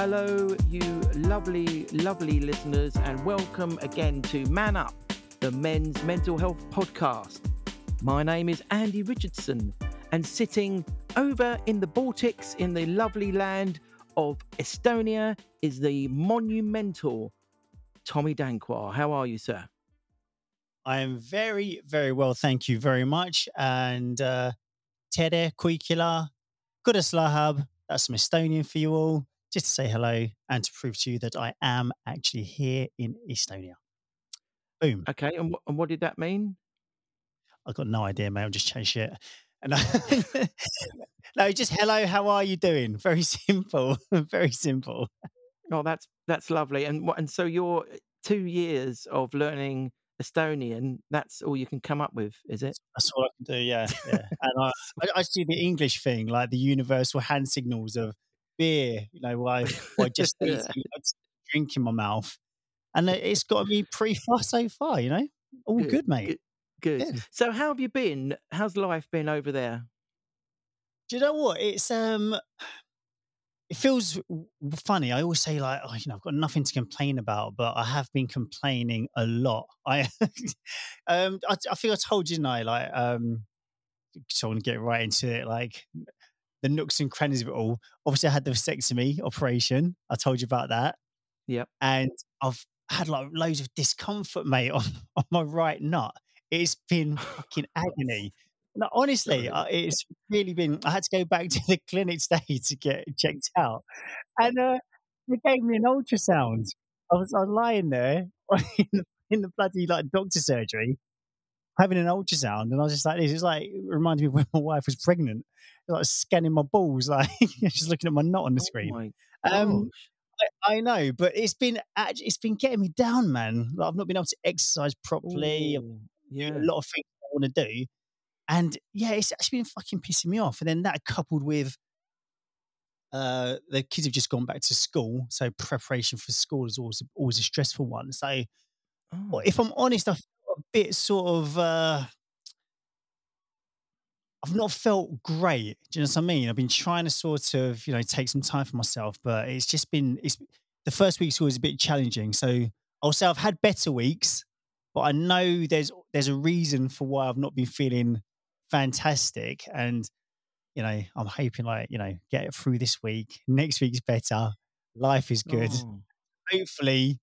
Hello, you lovely, lovely listeners, and welcome again to Man Up, the men's mental health podcast. My name is Andy Richardson, and sitting over in the Baltics in the lovely land of Estonia is the monumental Tommy Danquar. How are you, sir? I am very, very well. Thank you very much. And uh, Tere Kuikila, Kudaslahab, that's some Estonian for you all, just to say hello and to prove to you that I am actually here in Estonia. Boom. Okay, and, and what did that mean? I've got no idea, mate. I'm just chatting shit. And I, no, just hello. How are you doing? Very simple. very simple. Oh, that's that's lovely. And? And so your eh, two years of learning Estonian, that's all you can come up with, is it? That's all I can do. Yeah, yeah. And I, I, I do the English thing, like the universal hand signals of beer. You know, why I just eating, drink in my mouth, and it- it's got me pretty far so far. You know, all good, mate. Good. Good. So how have you been? How's life been over there? Do you know what? It's um, it feels funny. I always say like, oh, you know, I've got nothing to complain about, but I have been complaining a lot. I, um, I, I think I told you, didn't I? Like, um, so I want to get right into it. Like the nooks and crannies of it all. Obviously, I had the vasectomy operation. I told you about that. Yep. And I've had like loads of discomfort, mate, on, on my right nut. It's been fucking agony. No, honestly, it's really been. I had to go back to the clinic today to get checked out, and uh, they gave me an ultrasound. I was, I was lying there in the, in the bloody like doctor surgery, having an ultrasound, and I was just like this. It's like it reminded me of when my wife was pregnant, like scanning my balls, like just looking at my knot on the Oh screen. my Um. I, I know, but it's been it's been getting me down, man. Like, I've not been able to exercise properly. Ooh, yeah. a lot of things I want to do. And yeah, it's actually been fucking pissing me off. And then that coupled with uh, the kids have just gone back to school. So preparation for school is always, always a stressful one. So well, Oh, if I'm honest, I a bit sort of, uh, I've not felt great. Do you know what I mean? I've been trying to sort of, you know, take some time for myself, but it's just been, it's the first week's always a bit challenging. So I'll say I've had better weeks, but I know there's there's a reason for why I've not been feeling fantastic. And you know, I'm hoping like you know get it through this week. Next week's better. Life is good. oh, Hopefully,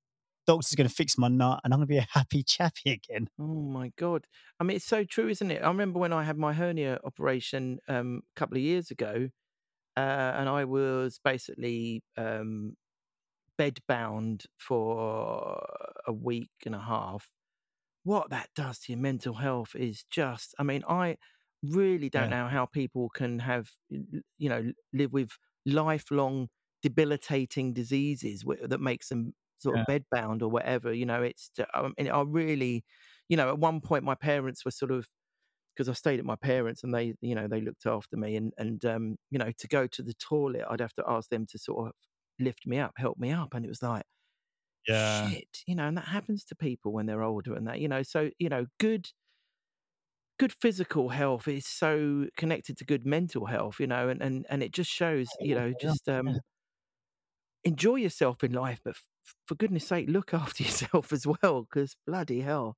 doctor's going to fix my nut, and I'm going to be a happy chappy again. oh my god. I mean, it's so true, isn't it? I remember when I had my hernia operation um, a couple of years ago, uh, and I was basically um, bed bound for a week and a half. What that does to your mental health is just, I mean, I really don't Yeah. know how people can have, you know, live with lifelong debilitating diseases that makes them sort Yeah. of bed bound or whatever. You know, it's, ju- I mean, I really, you know, at one point my parents were sort of, because I stayed at my parents and they, you know, they looked after me and, and, um, you know, to go to the toilet, I'd have to ask them to sort of lift me up, help me up. And it was like, shit, you know, and that happens to people when they're older and that, you know, so, you know, good, good physical health is so connected to good mental health, you know, and, and, and it just shows, you know, just, um, enjoy yourself in life, but for goodness sake, look after yourself as well, because bloody hell,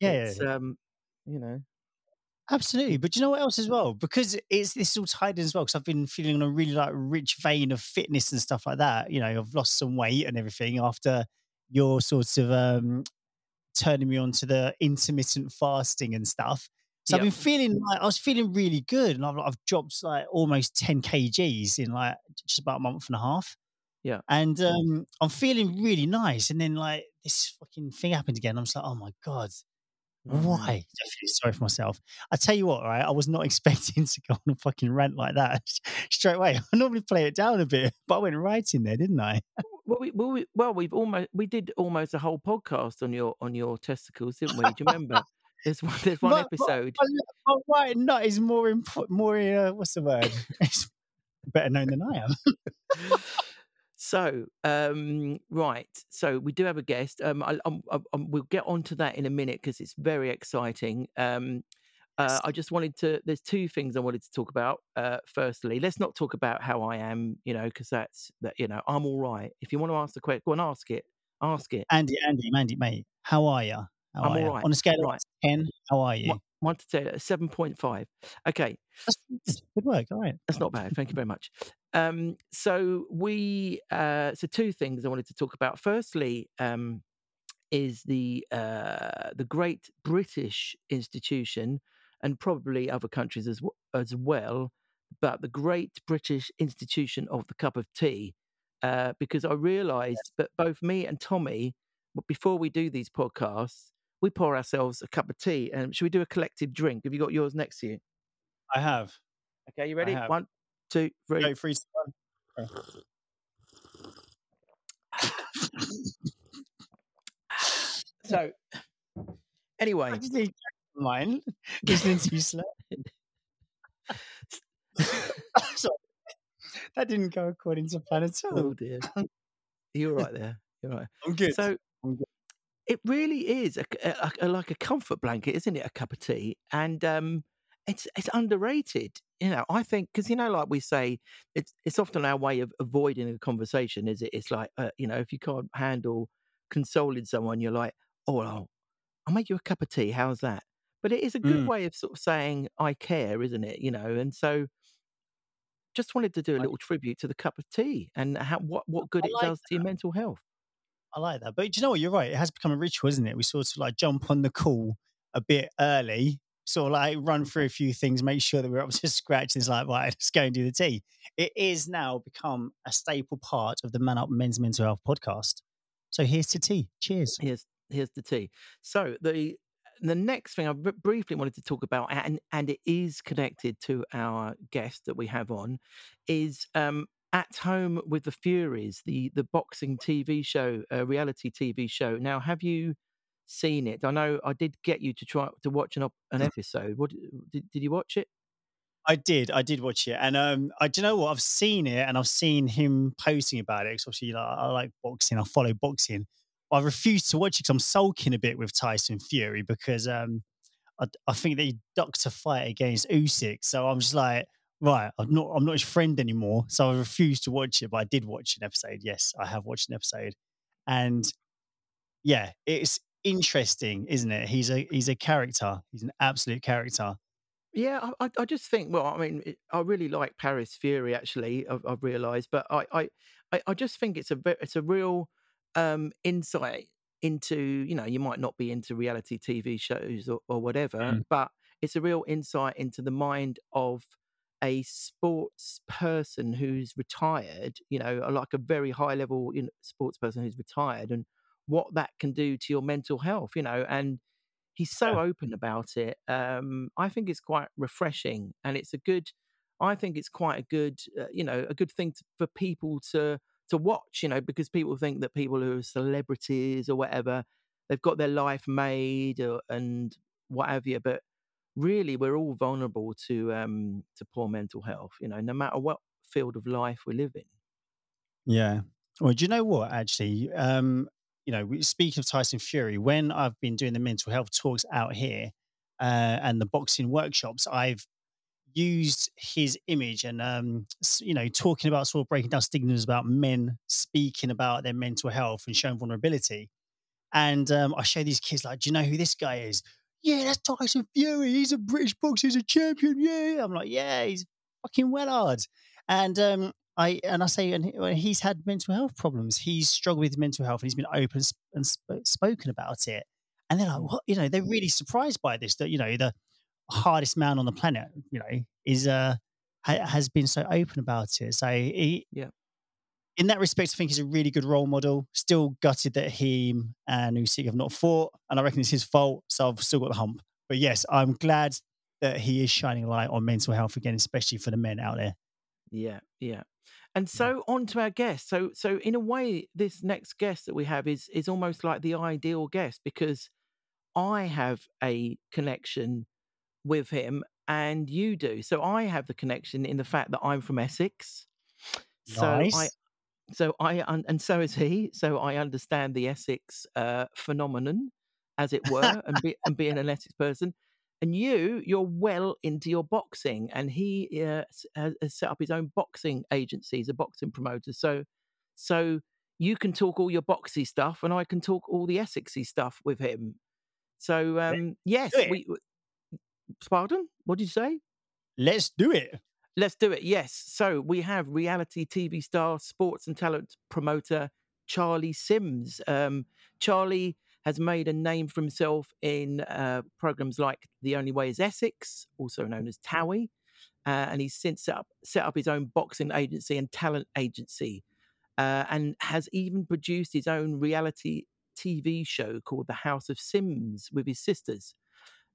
yeah, it's, um, you know, Absolutely. But you know what else as well? Because it's this is all tied in as well. Because I've been feeling on a really like rich vein of fitness and stuff like that. You know, I've lost some weight and everything after your sort of um turning me on to the intermittent fasting and stuff. So I've been feeling like I was feeling really good, and I've I've dropped like almost ten kgs in like just about a month and a half. Yeah. and um, I'm feeling really nice. And then like this fucking thing happened again. I'm just like, oh my god, Oh, why? I feel sorry for myself. I tell you what, right? I was not expecting to go on a fucking rant like that straight away. I normally play it down a bit, but I went right in there, didn't I? Well, we, well, we, well, we've almost we did almost a whole podcast on your on your testicles, didn't we? Do you remember? There's one there's one My- my- episode. My, my right nut is more imp- more uh, what's the word? It's better known than I am. So, um, right. So we do have a guest. Um, I, I'm, I'm, I'm- we'll get onto that in a minute because it's very exciting. Um, Uh, I just wanted to. There's two things I wanted to talk about. Uh, firstly, let's not talk about how I am, you know, because that's that. You know, I'm all right. If you want to ask the question, go and ask it. Ask it. Andy, Andy, Mandy, mate, how are you? How I'm are all you? right. On a scale of Right. 10, how are you? One, to ten, seven point five. Okay, That's good. Good work. All right. That's not bad. Thank you very much. Um, so we uh, so two things I wanted to talk about. Firstly, um, is the uh, the Great British Institution, and probably other countries as w- as well, but the Great British Institution of the Cup of Tea, uh, because I realised that both me and Tommy, before we do these podcasts, we pour ourselves a cup of tea, and should we do a collective drink? Have you got yours next to you? I have. Okay, you ready? One, two, three. Go three. So, anyway, I just need mine. Listening to you. That didn't go according to plan at oh all. oh dear, you're right there. You're right. I'm good. So, I'm good. It really is a, a- a- like a comfort blanket, isn't it? A cup of tea, and um, it's it's underrated. You know, I think because you know, like we say, it's it's often our way of avoiding a conversation. Is it? It's like uh, you know, if you can't handle consoling someone, you're like, oh, well, I'll make you a cup of tea. How's that? But it is a good Mm. way of sort of saying I care, isn't it? You know, and so just wanted to do a little tribute to the cup of tea and how what what good it does to your mental health. I like that. But you know what? You're right. It has become a ritual, isn't it? We sort of like jump on the call a bit early, sort of like run through a few things, make sure that we're up to scratch. And it's like, right, let's go and do the tea. It is now become a staple part of the Man Up Men's Mental Health podcast. So here's to tea. Cheers. Here's here's the tea. So the the next thing I br- briefly wanted to talk about, and and it is connected to our guest that we have on, is um, at home with the Furys, the the boxing TV show, uh, reality TV show. Now, have you seen it? I know I did get you to try to watch an op- an episode. What did, did you watch it? I did. I did watch it, and um, I do you know what I've seen it, and I've seen him posting about it. 'cause obviously, like, I like boxing. I follow boxing. I refuse to watch it because I'm sulking a bit with Tyson Fury because um, I, I think that he ducked a fight against Usyk. So I'm just like, right, I'm not. I'm not his friend anymore. So I refuse to watch it. But I did watch an episode. Yes, I have watched an episode, and yeah, it's interesting, isn't it? He's a he's a character. He's an absolute character. Yeah, I, I, just think. Well, I mean, I really like Paris Fury. Actually, I've, I've realised, but I, I, I- I just think it's a it's a real um, insight into. You know, you might not be into reality TV shows or, or whatever, Mm. but it's a real insight into the mind of a sports person who's retired. You know, like a very high level you know, sports person who's retired, and what that can do to your mental health. You know, and he's so Yeah. open about it. Um, I think it's quite refreshing, and it's a good. I think it's quite a good, uh, you know, a good thing to, for people to to watch. You know, because people think that people who are celebrities or whatever, they've got their life made or, and what have you. But really, we're all vulnerable to um, to poor mental health. You know, no matter what field of life we live in. Yeah. Well, do you know what? Actually, um, you know, speaking of Tyson Fury, when I've been doing the mental health talks out here uh, and the boxing workshops, I've used his image and um, you know, talking about sort of breaking down stigmas about men speaking about their mental health and showing vulnerability. And um, I show these kids like, do you know who this guy is? Yeah, that's Tyson Fury. He's a British boxer. He's a champion. Yeah, I'm like, yeah, he's fucking well hard. And um, I and I say, and he's had mental health problems. He's struggled with mental health, and he's been open and sp- spoken about it. And they're like, what? You know, they're really surprised by this. That you know, the hardest man on the planet, you know, is uh ha- has been so open about it. So he, Yeah. In that respect, I think he's a really good role model. Still gutted that him and Usyk have not fought, and I reckon it's his fault. So I've still got the hump. But yes, I'm glad that he is shining a light on mental health again, especially for the men out there. Yeah, yeah. And so on to our guest. So so in a way, this next guest that we have is is almost like the ideal guest because I have a connection with him and you do. So I have the connection in the fact that I'm from Essex. So I Nice. So I and so is he. So I understand the Essex uh, phenomenon, as it were, and be, and being an Essex person. and you you're well into your boxing and he uh, has, has set up his own boxing agency he's a boxing promoter. So so you can talk all your boxy stuff and i can talk all the essexy stuff with him. So um yes we pardon? What did you say? Let's do it let's do it yes so we have reality tv star sports and talent promoter charlie sims um charlie has made a name for himself in uh, programs like The Only Way is Essex, also known as Towie. Uh, and he's since set up, set up his own boxing agency and talent agency, uh, and has even produced his own reality TV show called The House of Sims with his sisters.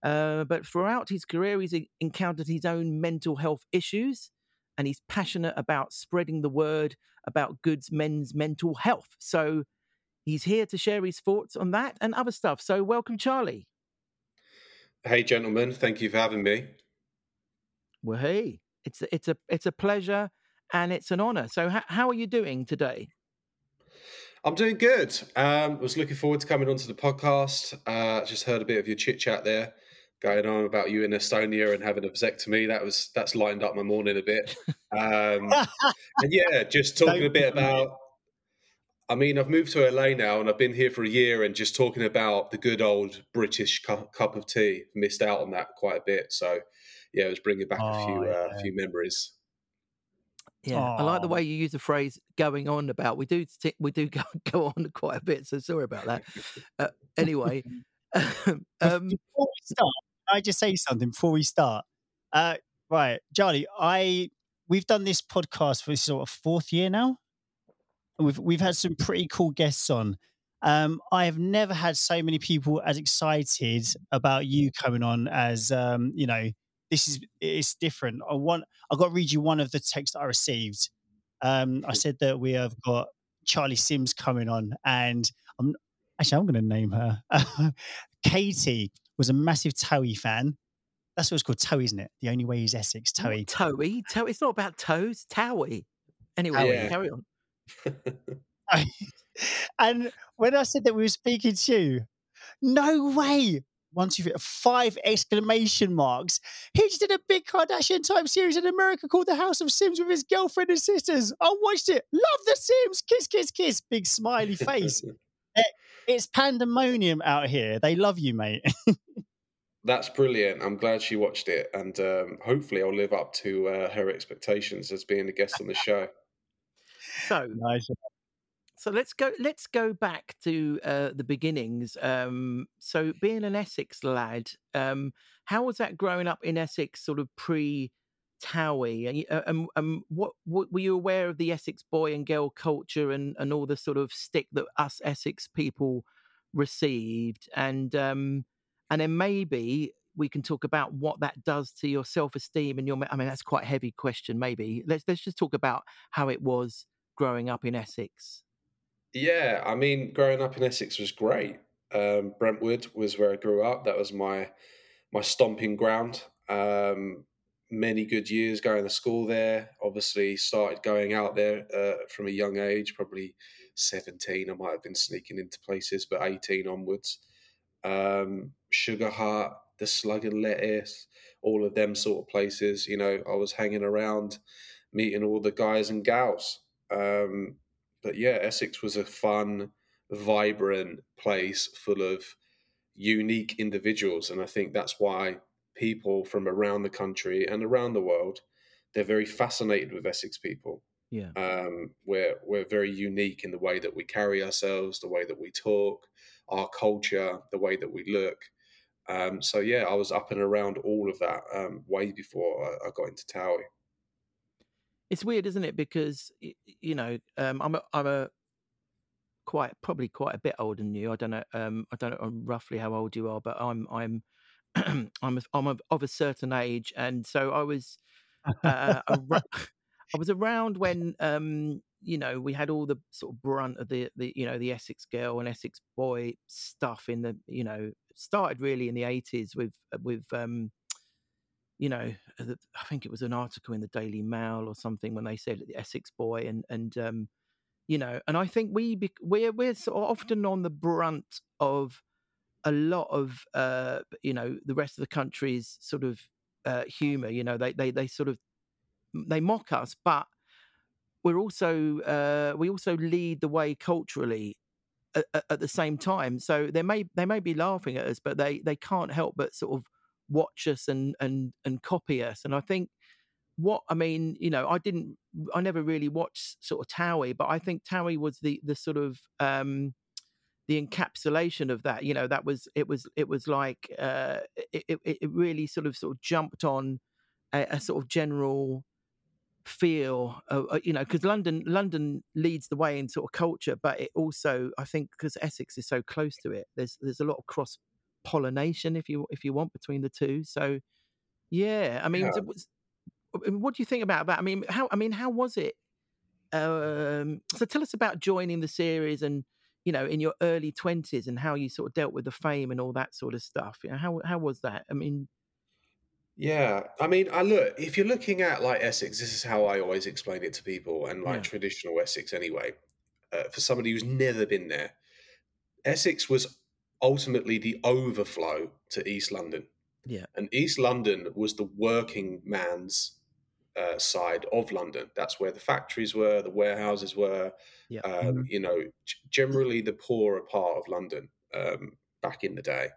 Uh, but throughout his career, he's encountered his own mental health issues, and he's passionate about spreading the word about good men's mental health. So He's here to share his thoughts on that and other stuff. So, welcome, Charlie. Hey, gentlemen. Thank you for having me. Well, hey, it's a, it's a it's a pleasure and it's an honor. So, h- how are you doing today? I'm doing good. Um, was looking forward to coming onto the podcast. Uh, just heard a bit of your chit chat there, going on about you in Estonia and having a vasectomy. That was that's lightened up my morning a bit. Um, and yeah, just talking a bit about I mean, I've moved to LA now and I've been here for a year and just talking about the good old British cu- cup of tea. Missed out on that quite a bit. So, yeah, it was bringing back oh, a few uh, yeah. few memories. Yeah, I like the way you use the phrase "going on about." We do we do go, go on quite a bit, so sorry about that. Uh, anyway, um, before we start, I just say something before we start? Uh, right, Charlie, I we've done this podcast for sort of fourth year now we've we've had some pretty cool guests on. Um, I have never had so many people as excited about you coming on as um, you know. This is it's different. I want I got to read you one of the texts I received. Um, I said that we have got Charlie Sims coming on, and I'm actually I'm going to name her. Katie was a massive Towie fan. That's what it's called, Towie, isn't it? The only way is Essex, Towie. Towie, Towie. It's not about toes, Towie. Anyway, yeah. carry on. and when I said that we were speaking to you, no way. One, two, three, five exclamation marks. He just did a big Kardashian type series in America called The House of Sims with his girlfriend and sisters. I watched it. Love The Sims. Kiss, kiss, kiss. Big smiley face. Eh, it's pandemonium out here. They love you, mate. That's brilliant. I'm glad she watched it, and um, hopefully, I'll live up to uh, her expectations as being a guest on the show. So nice. So let's go. Let's go back to uh, the beginnings. Um, so, being an Essex lad, um, how was that growing up in Essex, sort of pre Towie? And uh, um, um, what, what, were you aware of the Essex boy and girl culture and, and all the sort of stick that us Essex people received? And um, and then maybe we can talk about what that does to your self esteem and your. I mean, that's quite a heavy question. Maybe let's let's just talk about how it was growing up in Essex? Yeah, I mean, growing up in Essex was great. Um, Brentwood was where I grew up. That was my my stomping ground. Um, many good years going to school there. Obviously, started going out there uh, from a young age, probably 17. I might have been sneaking into places, but 18 onwards. Um, Sugar Hut, the Slug and Lettuce, all of them sort of places. You know, I was hanging around, meeting all the guys and gals. Um, but yeah, Essex was a fun, vibrant place full of unique individuals, and I think that's why people from around the country and around the world they're very fascinated with Essex people. Yeah, um, we're we're very unique in the way that we carry ourselves, the way that we talk, our culture, the way that we look. Um, so yeah, I was up and around all of that um, way before I, I got into Towie. It's weird, isn't it? Because you know, um, I'm a, I'm a quite probably quite a bit older than you. I don't know. Um, I don't know roughly how old you are, but I'm I'm I'm a, I'm a, of a certain age, and so I was uh, I was around when um, you know we had all the sort of brunt of the the you know the Essex girl and Essex boy stuff in the you know started really in the 80s with with um you know, I think it was an article in the Daily Mail or something when they said the Essex boy, and and um, you know, and I think we we're we're sort of often on the brunt of a lot of uh, you know the rest of the country's sort of uh, humor. You know, they they they sort of they mock us, but we're also uh, we also lead the way culturally at, at, the same time. So they may they may be laughing at us, but they they can't help but sort of watch us and and and copy us. And I think what I mean, you know, I didn't, I never really watched sort of Towie, but I think Towie was the the sort of um the encapsulation of that. You know, that was it was it was like uh, it, it, it really sort of sort of jumped on a, a sort of general feel uh, you know because london london leads the way in sort of culture but it also i think because essex is so close to it there's there's a lot of cross pollination if you if you want between the two so yeah i mean yeah. what do you think about that i mean how i mean how was it um so tell us about joining the series and you know in your early 20s and how you sort of dealt with the fame and all that sort of stuff you know how how was that i mean yeah, I mean, I look if you're looking at like Essex, this is how I always explain it to people, and like Yeah. traditional Essex anyway. Uh, for somebody who's never been there, Essex was ultimately the overflow to East London, Yeah. and East London was the working man's uh, side of London. That's where the factories were, the warehouses were. Yeah. Um, Mhm. You know, g- generally the poorer part of London um, back in the day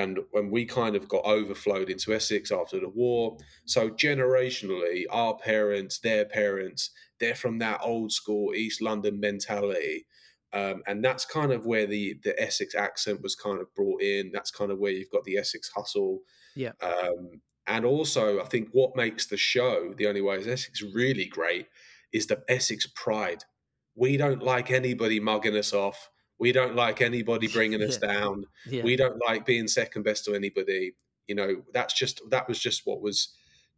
and when we kind of got overflowed into Essex after the war. So generationally, our parents, their parents, they're from that old school East London mentality. Um, and that's kind of where the the Essex accent was kind of brought in. That's kind of where you've got the Essex hustle. Yeah. Um, and also, I think what makes the show the only way is Essex really great is the Essex pride. We don't like anybody mugging us off. We don't like anybody bringing us Yeah. down. Yeah. we don't like being second best to anybody. You know that's just that was just what was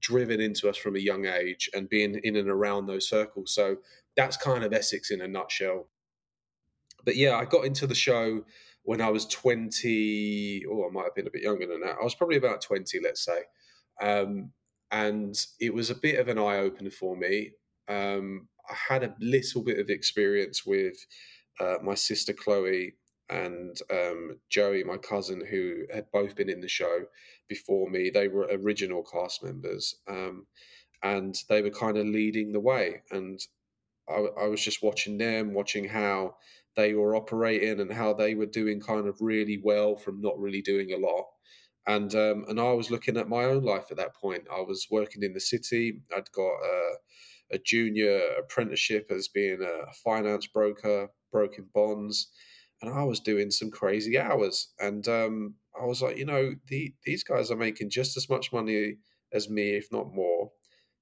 driven into us from a young age and being in and around those circles. So that's kind of essex in a nutshell. But yeah i got into the show when i was 20 oh i might have been a bit younger than that. I was probably about 20 let's say. Um, and it was a bit of an eye-opener for me. Um, i had a little bit of experience with uh, my sister chloe and um, Joey, my cousin, who had both been in the show before me. They were original cast members, um, and they were kind of leading the way. And I, I, was just watching them, watching how they were operating and how they were doing kind of really well from not really doing a lot. And um, and I was looking at my own life at that point. I was working in the city. I'd got a, a junior apprenticeship as being a finance broker, broking bonds and I was doing some crazy hours. And um, I was like, you know, the, these guys are making just as much money as me, if not more.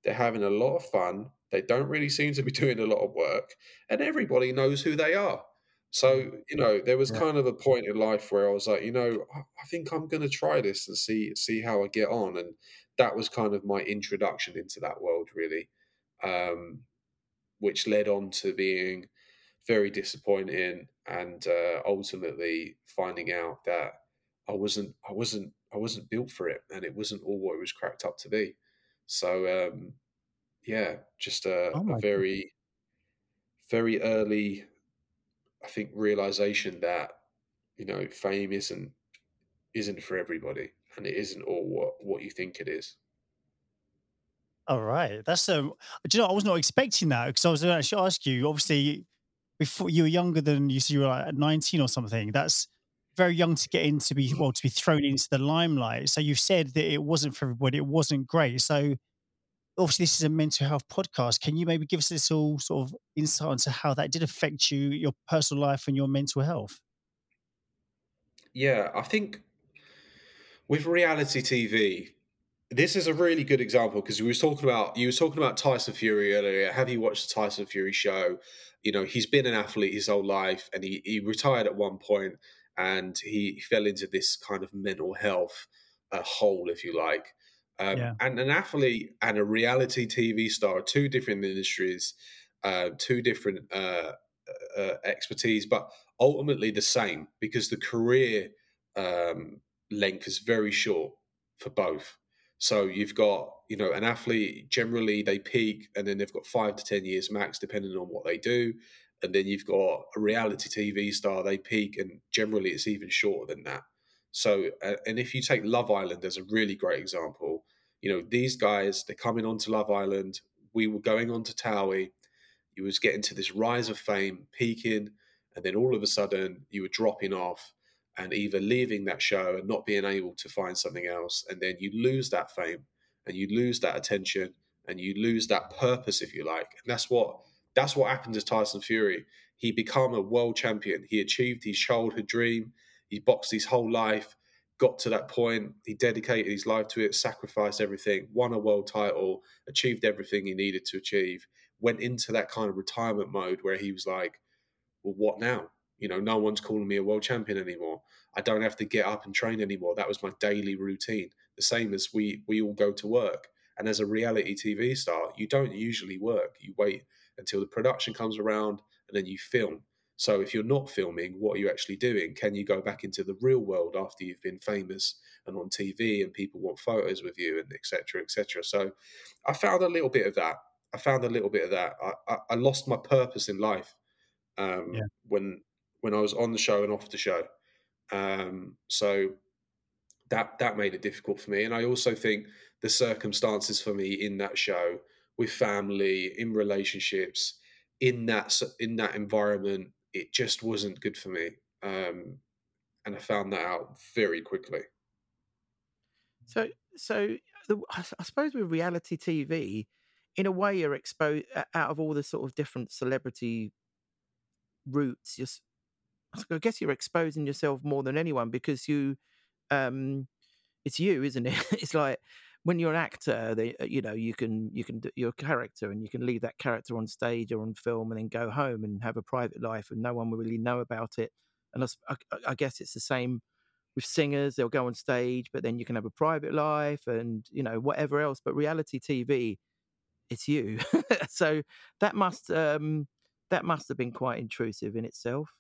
They're having a lot of fun. They don't really seem to be doing a lot of work, and everybody knows who they are. So, you know, there was Yeah. kind of a point in life where I was like, you know, I I think I'm going to try this and see see how I get on. And that was kind of my introduction into that world, really, um, which led on to being very disappointing and uh, ultimately finding out that I wasn't I wasn't I wasn't built for it and it wasn't all what it was cracked up to be. So um, yeah, just a, Oh a God. very very early I think realization that you know fame isn't isn't for everybody and it isn't all what what you think it is. All right. That's um. Do you know? I was not expecting that because I was going to actually ask you. Obviously, before you were younger than you, so you were like nineteen or something. That's very young to get into be well to be thrown into the limelight. So you've said that it wasn't for everybody. It wasn't great. So obviously, this is a mental health podcast. Can you maybe give us this all sort of insight into how that did affect you, your personal life, and your mental health? Yeah, I think with reality TV, this is a really good example because we was talking about you was talking about Tyson Fury earlier. Have you watched the Tyson Fury show? You know, he's been an athlete his whole life, and he, he retired at one point, and he, he fell into this kind of mental health uh, hole, if you like. Um, Yeah. And an athlete and a reality TV star are two different industries, uh, two different uh, uh, expertise, but ultimately the same because the career um, length is very short for both. So you've got, you know, an athlete generally they peak and then they've got five to 10 years max, depending on what they do. And then you've got a reality TV star, they peak and generally it's even shorter than that. So, uh, and if you take Love Island as a really great example, you know, these guys, they're coming onto Love Island. We were going on to Towie. You was getting to this rise of fame, peaking, and then all of a sudden you were dropping off and either leaving that show and not being able to find something else. And then you lose that fame and you lose that attention and you lose that purpose, if you like. And that's what that's what happened to Tyson Fury. He became a world champion. He achieved his childhood dream. He boxed his whole life, got to that point. He dedicated his life to it, sacrificed everything, won a world title, achieved everything he needed to achieve. Went into that kind of retirement mode where he was like, "Well, what now? You know, no one's calling me a world champion anymore. I don't have to get up and train anymore. That was my daily routine. The same as we we all go to work. And as a reality TV star, you don't usually work. You wait until the production comes around and then you film. So if you're not filming, what are you actually doing? Can you go back into the real world after you've been famous and on TV and people want photos with you and etc. etc. So I found a little bit of that. I found a little bit of that. I, I, I lost my purpose in life um, yeah. when when I was on the show and off the show. Um, so that that made it difficult for me. And I also think the circumstances for me in that show, with family, in relationships, in that in that environment, it just wasn't good for me. Um, and I found that out very quickly. So, so the, I suppose with reality TV, in a way, you're exposed out of all the sort of different celebrity routes. Just, I guess you're exposing yourself more than anyone because you um, it's you, isn't it? it's like when you're an actor, they, uh, you know, you can you can do your character and you can leave that character on stage or on film and then go home and have a private life and no one will really know about it. And I, I guess it's the same with singers; they'll go on stage, but then you can have a private life and you know whatever else. But reality TV, it's you. so that must um, that must have been quite intrusive in itself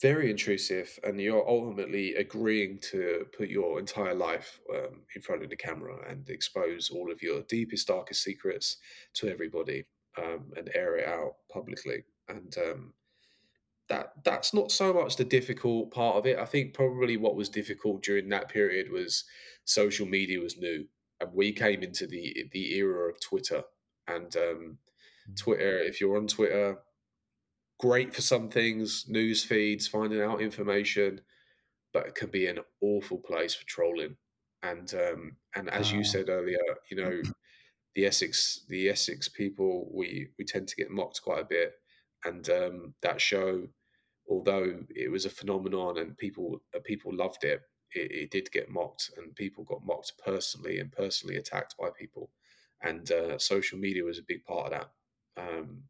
very intrusive and you're ultimately agreeing to put your entire life um, in front of the camera and expose all of your deepest darkest secrets to everybody um, and air it out publicly. And um, that that's not so much the difficult part of it. I think probably what was difficult during that period was social media was new and we came into the the era of twitter. And um, mm. twitter if you're on twitter great for some things, news feeds, finding out information, but it can be an awful place for trolling. And um, and as you said earlier, you know, the Essex the Essex people we we tend to get mocked quite a bit, and um, that show, although it was a phenomenon and people uh, people loved it, it, it, did get mocked, and people got mocked personally and personally attacked by people, and uh, social media was a big part of that. Um,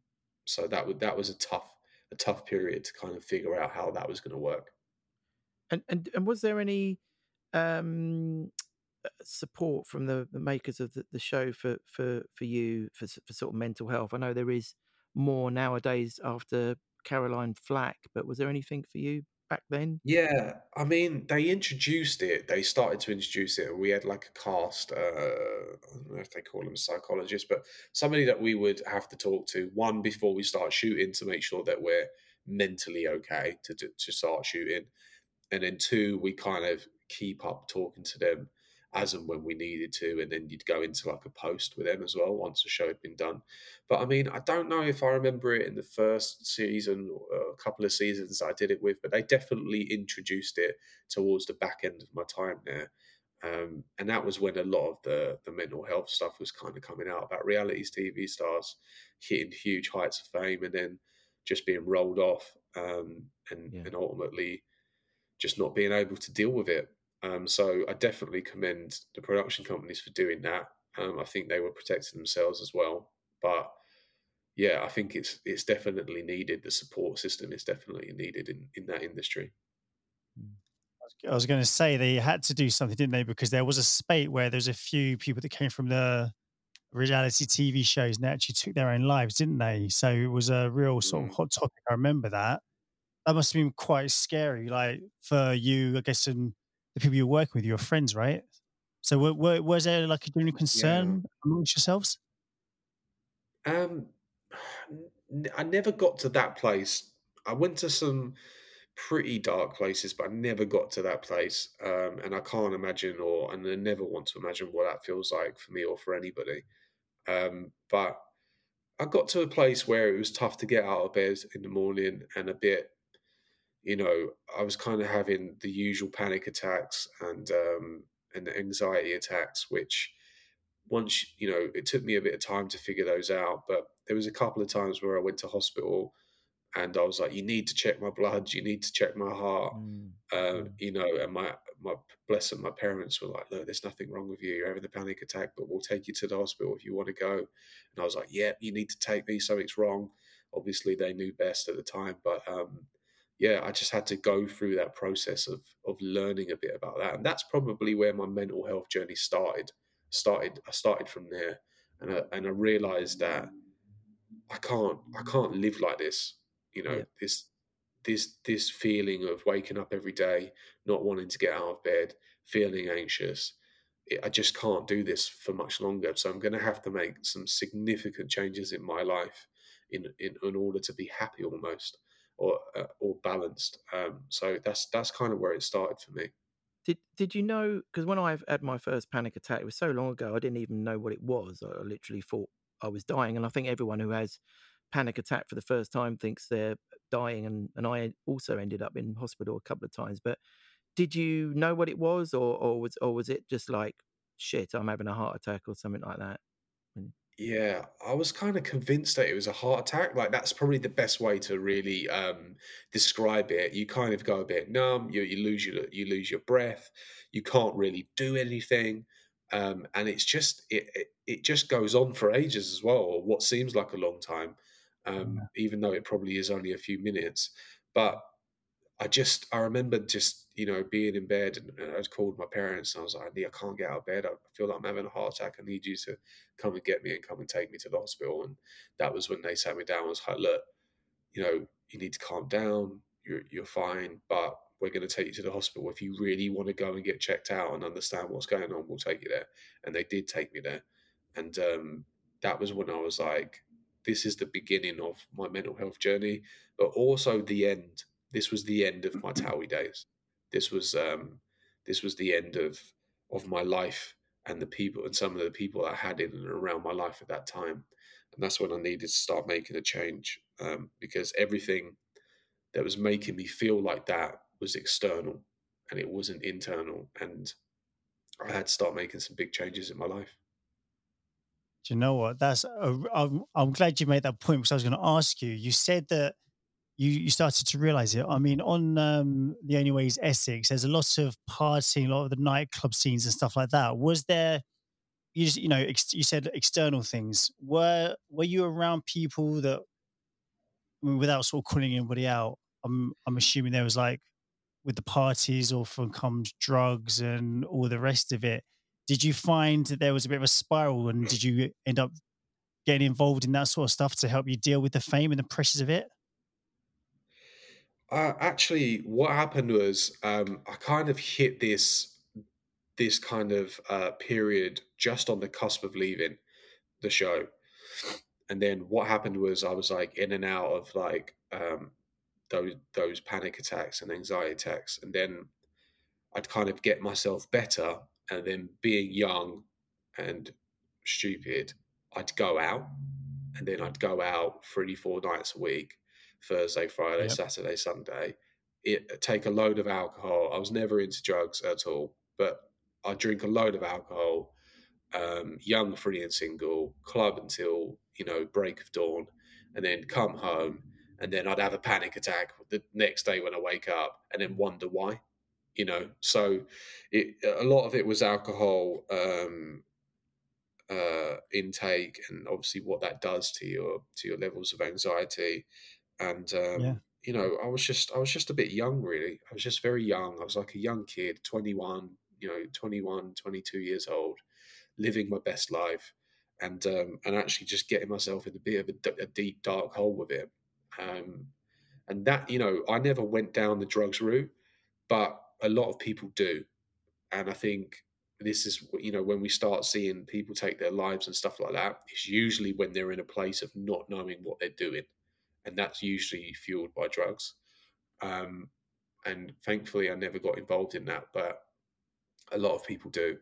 so that would that was a tough a tough period to kind of figure out how that was going to work. And and and was there any um, uh, support from the, the makers of the, the, show for for for you for for sort of mental health? I know there is more nowadays after Caroline Flack, but was there anything for you back then? Yeah, I mean, they introduced it. They started to introduce it. We had like a cast. Uh, I don't know if they call them psychologists, but somebody that we would have to talk to one before we start shooting to make sure that we're mentally okay to to start shooting, and then two, we kind of keep up talking to them as and when we needed to, and then you'd go into like a post with them as well once the show had been done. But I mean, I don't know if I remember it in the first season or a couple of seasons I did it with, but they definitely introduced it towards the back end of my time there. Um, and that was when a lot of the the mental health stuff was kind of coming out about realities TV stars hitting huge heights of fame and then just being rolled off um, and yeah. and ultimately just not being able to deal with it. Um, so I definitely commend the production companies for doing that. Um, I think they were protecting themselves as well. But yeah, I think it's it's definitely needed. The support system is definitely needed in, in that industry. I was going to say they had to do something, didn't they? Because there was a spate where there's a few people that came from the reality TV shows and they actually took their own lives, didn't they? So it was a real sort of mm. hot topic. I remember that. That must have been quite scary, like for you, I guess, and the people you're working with, your friends, right? So, were, were, was there like a genuine concern yeah. amongst yourselves? Um, I never got to that place. I went to some pretty dark places, but I never got to that place, um, and I can't imagine, or and I never want to imagine what that feels like for me or for anybody. Um, but I got to a place where it was tough to get out of bed in the morning and a bit, you know, I was kind of having the usual panic attacks and um, and anxiety attacks, which once you know, it took me a bit of time to figure those out. But there was a couple of times where I went to hospital and I was like, "You need to check my blood. You need to check my heart." Mm. Uh, you know, and my my bless them, my parents were like, "Look, there's nothing wrong with you. You're having a panic attack, but we'll take you to the hospital if you want to go." And I was like, "Yeah, you need to take me. Something's wrong." Obviously, they knew best at the time, but um, yeah, I just had to go through that process of of learning a bit about that, and that's probably where my mental health journey started. Started, I started from there, and I, and I realized that I can't I can't live like this. You know, Yeah. this this this feeling of waking up every day, not wanting to get out of bed, feeling anxious. It, I just can't do this for much longer. So I'm going to have to make some significant changes in my life in in, in order to be happy almost or uh, or balanced. Um, so that's that's kind of where it started for me. Did Did you know? Because when I had my first panic attack, it was so long ago. I didn't even know what it was. I literally thought I was dying, and I think everyone who has panic attack for the first time thinks they're dying, and and I also ended up in hospital a couple of times. But did you know what it was, or or was or was it just like shit? I'm having a heart attack or something like that. Yeah, I was kind of convinced that it was a heart attack. Like that's probably the best way to really um, describe it. You kind of go a bit numb. You you lose your you lose your breath. You can't really do anything, um, and it's just it, it it just goes on for ages as well, or what seems like a long time, um, even though it probably is only a few minutes. But I just I remember just you know being in bed and, and I'd called my parents and I was like, "Nee, I can't get out of bed. I feel like I'm having a heart attack. I need you to come and get me and come and take me to the hospital." And that was when they sat me down. I was like, "Look, you know, you need to calm down. You're you're fine, but we're going to take you to the hospital. If you really want to go and get checked out and understand what's going on, we'll take you there." And they did take me there, and um, that was when I was like, "This is the beginning of my mental health journey, but also the end." This was the end of my Towie days. This was um, this was the end of of my life and the people and some of the people I had in and around my life at that time. And that's when I needed to start making a change um, because everything that was making me feel like that was external and it wasn't internal. And I had to start making some big changes in my life. Do you know what? That's a, I'm, I'm glad you made that point because I was going to ask you. You said that you you started to realize it. I mean, on um, the Only Way is Essex, there's a lot of partying, a lot of the nightclub scenes and stuff like that. Was there? You just, you know, ex- you said external things. Were were you around people that, I mean, without sort of calling anybody out? I'm I'm assuming there was like with the parties, often comes drugs and all the rest of it. Did you find that there was a bit of a spiral, and did you end up getting involved in that sort of stuff to help you deal with the fame and the pressures of it? Uh, actually, what happened was um, I kind of hit this this kind of uh, period just on the cusp of leaving the show, and then what happened was I was like in and out of like um, those those panic attacks and anxiety attacks, and then I'd kind of get myself better, and then being young and stupid, I'd go out, and then I'd go out three four nights a week Thursday, Friday, Yep. Saturday, Sunday. It take a load of alcohol. I was never into drugs at all, but I drink a load of alcohol. Um, young, free and single, club until you know break of dawn, and then come home, and then I'd have a panic attack the next day when I wake up, and then wonder why. You know, so it a lot of it was alcohol um, uh, intake, and obviously what that does to your to your levels of anxiety and um, Yeah. you know i was just i was just a bit young really. I was just very young. I was like a young kid 21 you know 21 22 years old living my best life and um, and actually just getting myself in a bit of a, d- a deep dark hole with it. Um, and that you know i never went down the drugs route but a lot of people do. And i think this is you know when we start seeing people take their lives and stuff like that it's usually when they're in a place of not knowing what they're doing and that's usually fueled by drugs. Um, and thankfully, I never got involved in that, but a lot of people do.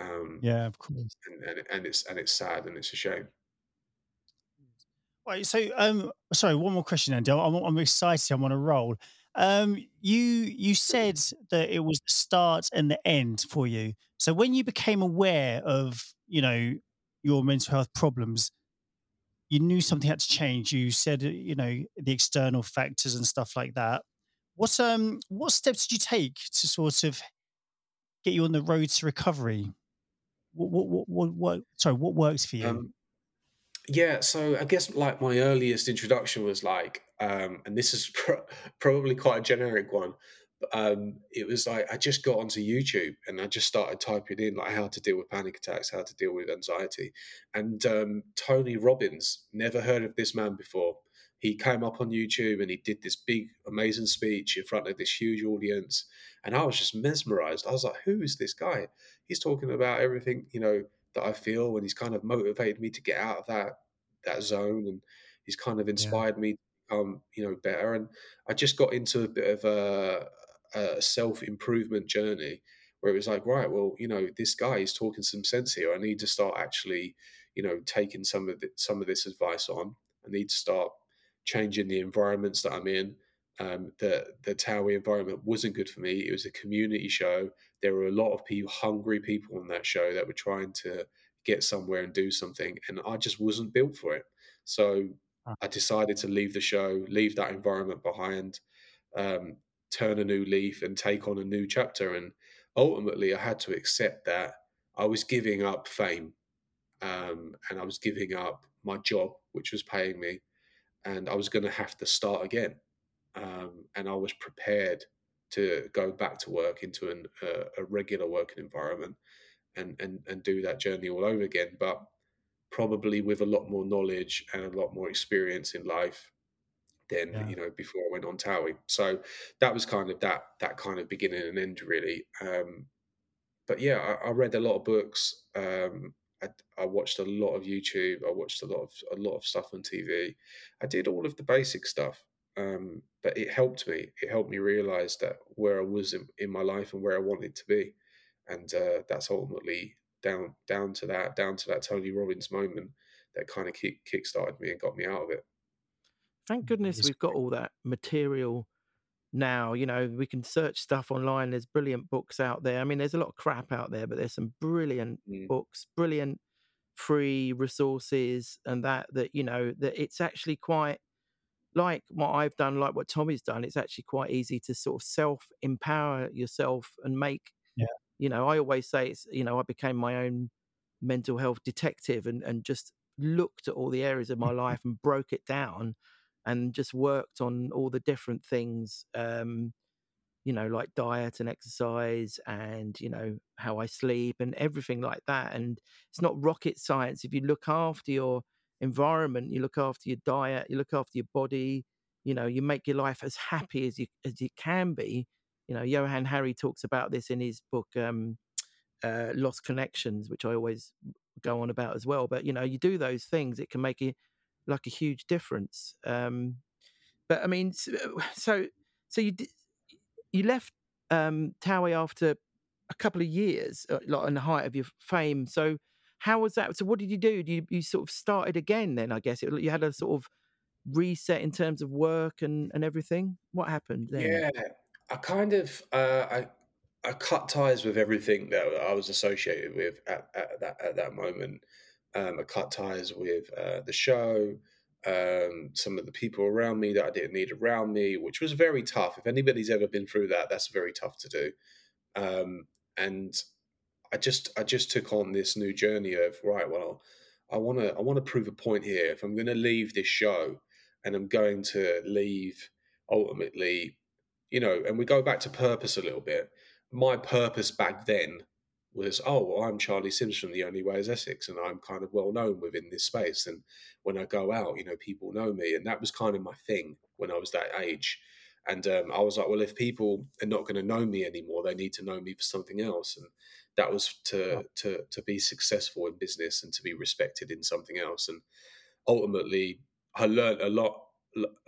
Um, yeah, of course. And, and, and it's and it's sad and it's a shame. Right. So, um, sorry, one more question, Andy. I'm, I'm excited. I'm on a roll. Um, you you said that it was the start and the end for you. So, when you became aware of you know your mental health problems, you knew something had to change. You said you know the external factors and stuff like that. What um what steps did you take to sort of get you on the road to recovery? What what what, what, what sorry, what works for you? Um, yeah, so I guess like my earliest introduction was like, um, and this is pro- probably quite a generic one. Um, it was like I just got onto YouTube and I just started typing in like how to deal with panic attacks, how to deal with anxiety, and um, Tony Robbins. Never heard of this man before. He came up on YouTube and he did this big, amazing speech in front of this huge audience, and I was just mesmerized. I was like, "Who is this guy? He's talking about everything, you know." that I feel, and he's kind of motivated me to get out of that that zone, and he's kind of inspired yeah. me to become you know better. And I just got into a bit of a, a self improvement journey where it was like, right, well, you know, this guy is talking some sense here. I need to start actually, you know, taking some of the, some of this advice on. I need to start changing the environments that I'm in. Um, the the Towie environment wasn't good for me. It was a community show there were a lot of people, hungry people on that show that were trying to get somewhere and do something, and I just wasn't built for it. So I decided to leave the show, leave that environment behind, um, turn a new leaf, and take on a new chapter. And ultimately, I had to accept that I was giving up fame, um, and I was giving up my job, which was paying me, and I was going to have to start again. Um, and I was prepared to go back to work into an, uh, a regular working environment and, and, and do that journey all over again, but probably with a lot more knowledge and a lot more experience in life than yeah. you know before I went on Towie. So that was kind of that that kind of beginning and end really. Um, but yeah, I, I, read a lot of books. Um, I, I, watched a lot of YouTube. I watched a lot of a lot of stuff on TV. I did all of the basic stuff, um, but it helped me. It helped me realize that where I was in, in my life and where I wanted to be, and uh, that's ultimately down down to that down to that Tony Robbins moment that kind of kick kick started me and got me out of it. Thank goodness we've got all that material now. You know, we can search stuff online. There's brilliant books out there. I mean, there's a lot of crap out there, but there's some brilliant mm. books, brilliant free resources, and that that you know that it's actually quite like what I've done, like what Tommy's done, it's actually quite easy to sort of self empower yourself and make. Yeah. You know, I always say it's. You know, I became my own mental health detective and and just looked at all the areas of my life and broke it down, and just worked on all the different things. Um, you know, like diet and exercise and, you know, how I sleep and everything like that. And it's not rocket science. If you look after your environment, you look after your diet, you look after your body, you know, you make your life as happy as you as you can be. You know, Johann Hari talks about this in his book um, uh, Lost Connections, which I always go on about as well. But you know, you do those things, it can make it like a huge difference. Um, but I mean, so so you you left um, Towie after a couple of years, uh, like on the height of your fame. So how was that? So what did you do? you, you sort of started again then? I guess you had a sort of reset in terms of work and and everything. What happened then? Yeah, I kind of uh, I I cut ties with everything that I was associated with at, at that at that moment. Um, I cut ties with uh, the show, um, some of the people around me that I didn't need around me, which was very tough. If anybody's ever been through that, that's very tough to do. Um, and I just I just took on this new journey of right. Well, I want to I want to prove a point here. If I'm going to leave this show, and I'm going to leave ultimately, you know, and we go back to purpose a little bit. My purpose back then was, oh, well, I'm Charlie Sims from The Only Way is Essex, and I'm kind of well known within this space. And when I go out, you know, people know me, and that was kind of my thing when I was that age. And um, I was like, well, if people are not going to know me anymore, they need to know me for something else. And that was to to to be successful in business and to be respected in something else. And ultimately, I learned a lot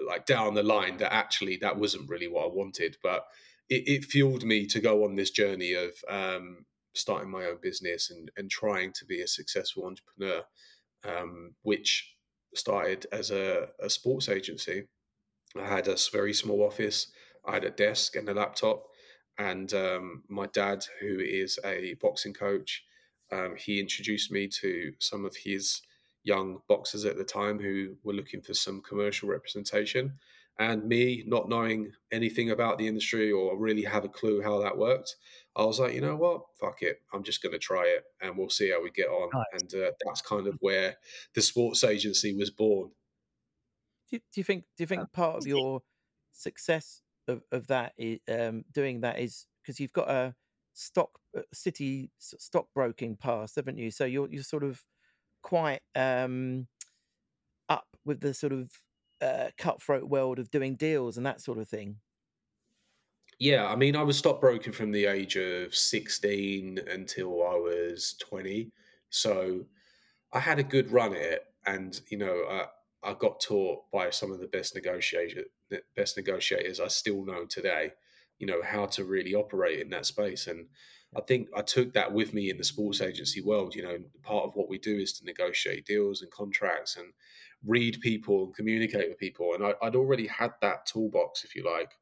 like down the line that actually that wasn't really what I wanted. But it, it, fueled me to go on this journey of um, starting my own business and, and trying to be a successful entrepreneur, um, which started as a, a sports agency. I had a very small office. I had a desk and a laptop, and um, my dad, who is a boxing coach, um, he introduced me to some of his young boxers at the time who were looking for some commercial representation. And me not knowing anything about the industry or really have a clue how that worked, I was like, you know what, fuck it, I'm just going to try it, and we'll see how we get on. Nice. And uh, that's kind of where the sports agency was born. Do you, do you think? Do you think part of your success of, of that is um, doing that is because you've got a stock uh, city stockbroking past, haven't you? So you're you're sort of quite um, up with the sort of uh, cutthroat world of doing deals and that sort of thing. Yeah, I mean, I was stockbroking from the age of 16 until I was 20. So I had a good run at it. And, you know, I, I got taught by some of the best negotiator, best negotiators I still know today, you know, how to really operate in that space. And I think I took that with me in the sports agency world. You know, part of what we do is to negotiate deals and contracts and read people and communicate with people. And I, would already had that toolbox, if you like,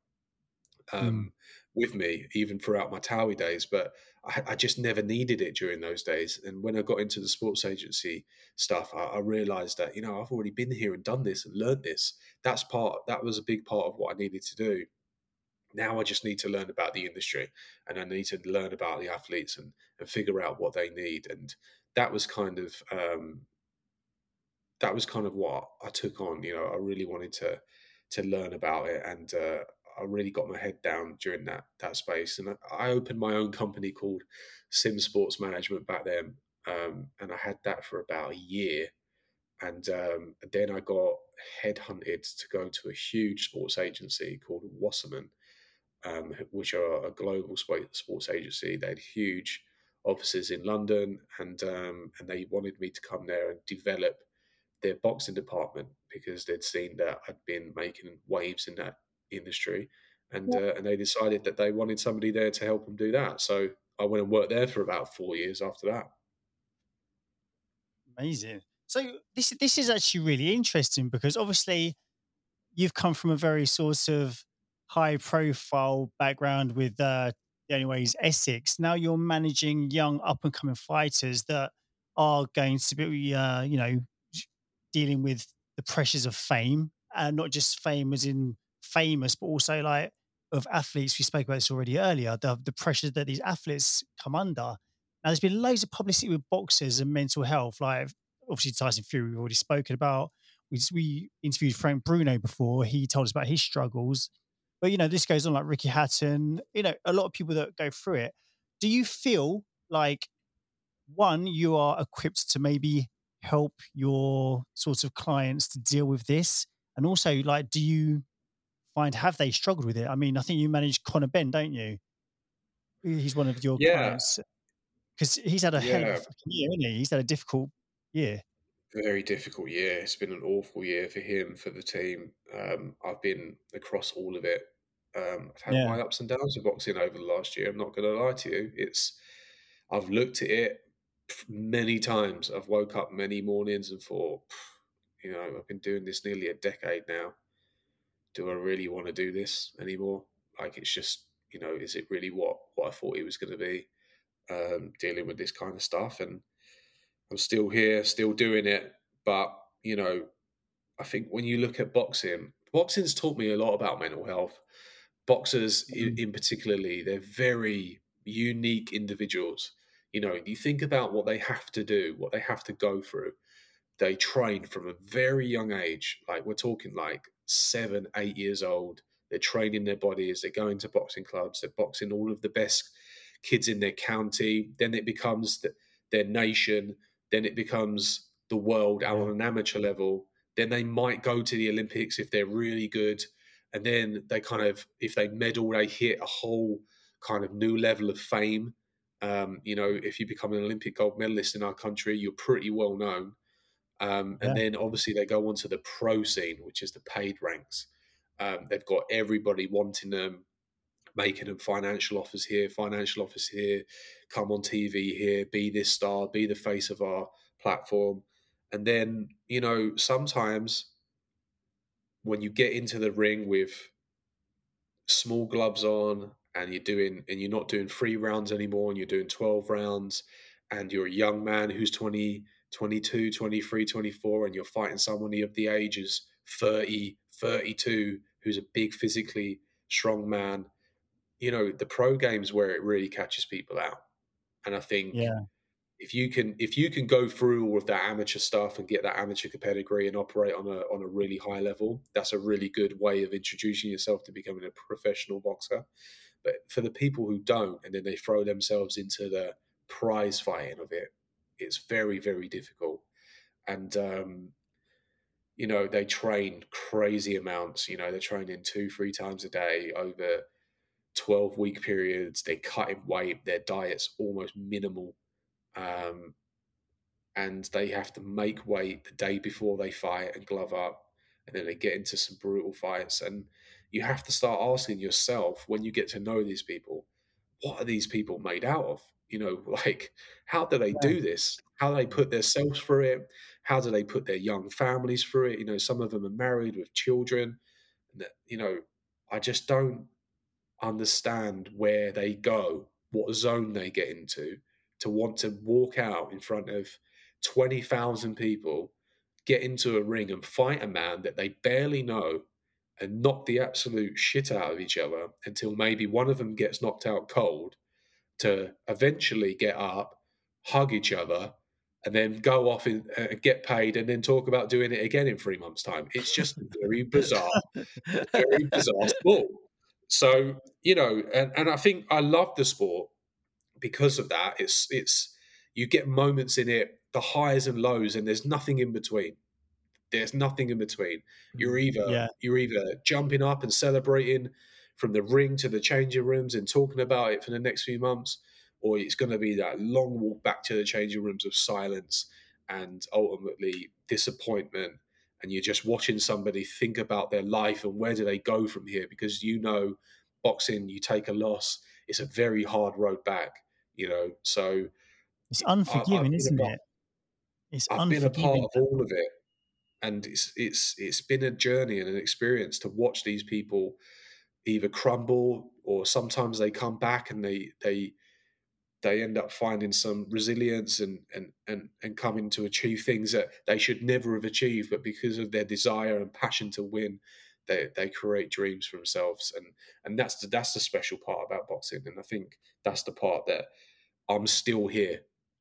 um, mm. with me, even throughout my Towie days. But I, I, just never needed it during those days. And when I got into the sports agency stuff, I, I realized that, you know, I've already been here and done this and learned this. That's part, that was a big part of what I needed to do. Now I just need to learn about the industry and I need to learn about the athletes and, and figure out what they need. And that was kind of um, that was kind of what I took on. You know, I really wanted to to learn about it, and uh, I really got my head down during that that space. And I opened my own company called Sim Sports Management back then, um, and I had that for about a year. And um, then I got headhunted to go to a huge sports agency called Wasserman, um, which are a global sports agency. They had huge offices in London, and um, and they wanted me to come there and develop their boxing department because they'd seen that I'd been making waves in that industry, and yeah. uh, and they decided that they wanted somebody there to help them do that. So I went and worked there for about four years after that. Amazing. So this this is actually really interesting because obviously you've come from a very sort of high profile background with uh, the only way is Essex. Now you're managing young up and coming fighters that are going to be, uh, you know, dealing with the pressures of fame, and not just fame as in famous, but also like of athletes. We spoke about this already earlier. The, the pressures that these athletes come under. Now, there's been loads of publicity with boxers and mental health. Like obviously Tyson Fury, we've already spoken about. We, we interviewed Frank Bruno before. He told us about his struggles. But you know, this goes on like Ricky Hatton. You know, a lot of people that go through it. Do you feel like one, you are equipped to maybe help your sort of clients to deal with this? And also, like, do you find have they struggled with it? I mean, I think you manage Conor Benn, don't you? He's one of your yeah. clients because he's had a yeah. hell of a year, isn't he? He's had a difficult year. Very difficult year. It's been an awful year for him, for the team. Um, I've been across all of it. Um, I've had yeah. my ups and downs with boxing over the last year. I'm not going to lie to you. It's I've looked at it many times. I've woke up many mornings and thought, you know, I've been doing this nearly a decade now. Do I really want to do this anymore? Like, it's just, you know, is it really what what I thought it was going to be? Um, dealing with this kind of stuff, and I'm still here, still doing it. But you know, I think when you look at boxing, boxing's taught me a lot about mental health. Boxers, mm-hmm. in, in particularly, they're very unique individuals you know, you think about what they have to do, what they have to go through. They train from a very young age. Like we're talking like seven, eight years old. They're training their bodies. They're going to boxing clubs. They're boxing all of the best kids in their county. Then it becomes the, their nation. Then it becomes the world out on an amateur level. Then they might go to the Olympics if they're really good. And then they kind of, if they medal, they hit a whole kind of new level of fame. Um, you know, if you become an Olympic gold medalist in our country, you're pretty well known. Um, and yeah. then obviously they go on to the pro scene, which is the paid ranks. Um, they've got everybody wanting them. making them financial offers here, financial offers here, come on TV here, be this star, be the face of our platform. And then, you know, sometimes when you get into the ring with small gloves on and you're doing and you're not doing three rounds anymore and you're doing 12 rounds and you're a young man who's 20 22 23 24 and you're fighting somebody of the ages 30 32 who's a big physically strong man. You know the pro games where it really catches people out. And i think yeah. if you can if you can go through all of that amateur stuff and get that amateur pedigree and operate on a on a really high level, that's a really good way of introducing yourself to becoming a professional boxer. But for the people who don't and then they throw themselves into the prize fighting of it, it's very very difficult. And um, you know they train crazy amounts. You know they're training two three times a day over. 12 week periods they cut in weight their diet's almost minimal um, and they have to make weight the day before they fight and glove up, and then they get into some brutal fights. And you have to start asking yourself when you get to know these people, what are these people made out of? You know, like how do they do this? How do they put themselves through it? How do they put their young families through it? You know, some of them are married with children. And that, you know, I just don't understand where they go, what zone they get into, to want to walk out in front of 20,000 people, get into a ring and fight a man that they barely know and knock the absolute shit out of each other until maybe one of them gets knocked out cold to eventually get up, hug each other, and then go off and uh, get paid and then talk about doing it again in three months' time. It's just very bizarre, very bizarre sport. So, you know, and, and I think I love the sport because of that, it's it's you get moments in it, the highs and lows, and there's nothing in between. There's nothing in between. You're mm, either yeah. you're either jumping up and celebrating from the ring to the changing rooms and talking about it for the next few months, or it's going to be that long walk back to the changing rooms of silence and ultimately disappointment. And you're just watching somebody think about their life and where do they go from here because you know boxing, you take a loss, it's a very hard road back you know. So it's unforgiving, I, isn't it? It's I've been a part of all of it, and it's it's it's been a journey and an experience to watch these people either crumble or sometimes they come back and they they they end up finding some resilience and and and and coming to achieve things that they should never have achieved but because of their desire and passion to win they they create dreams for themselves and and that's the that's the special part about boxing and i think that's the part that I'm still here.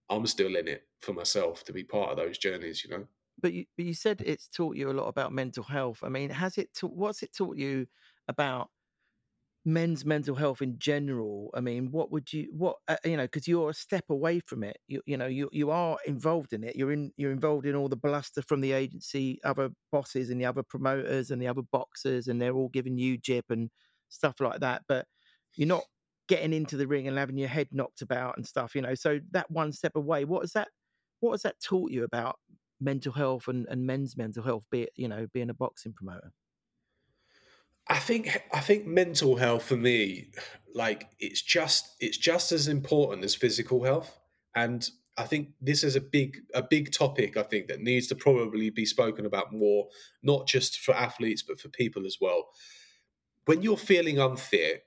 I'm still in it for myself to be part of those journeys, you know. But you, but you said it's taught you a lot about mental health. I mean, has it? Ta- what's it taught you about men's mental health in general? I mean, what would you what uh, you know? Because you're a step away from it. You you know you you are involved in it. You're in you're involved in all the bluster from the agency, other bosses and the other promoters and the other boxers, and they're all giving you jip and stuff like that. But you're not getting into the ring and having your head knocked about and stuff, you know. So that one step away, what has that what has that taught you about mental health and, and men's mental health, be it, you know, being a boxing promoter? I think I think mental health for me, like it's just it's just as important as physical health. And I think this is a big a big topic I think that needs to probably be spoken about more, not just for athletes, but for people as well. When you're feeling unfit,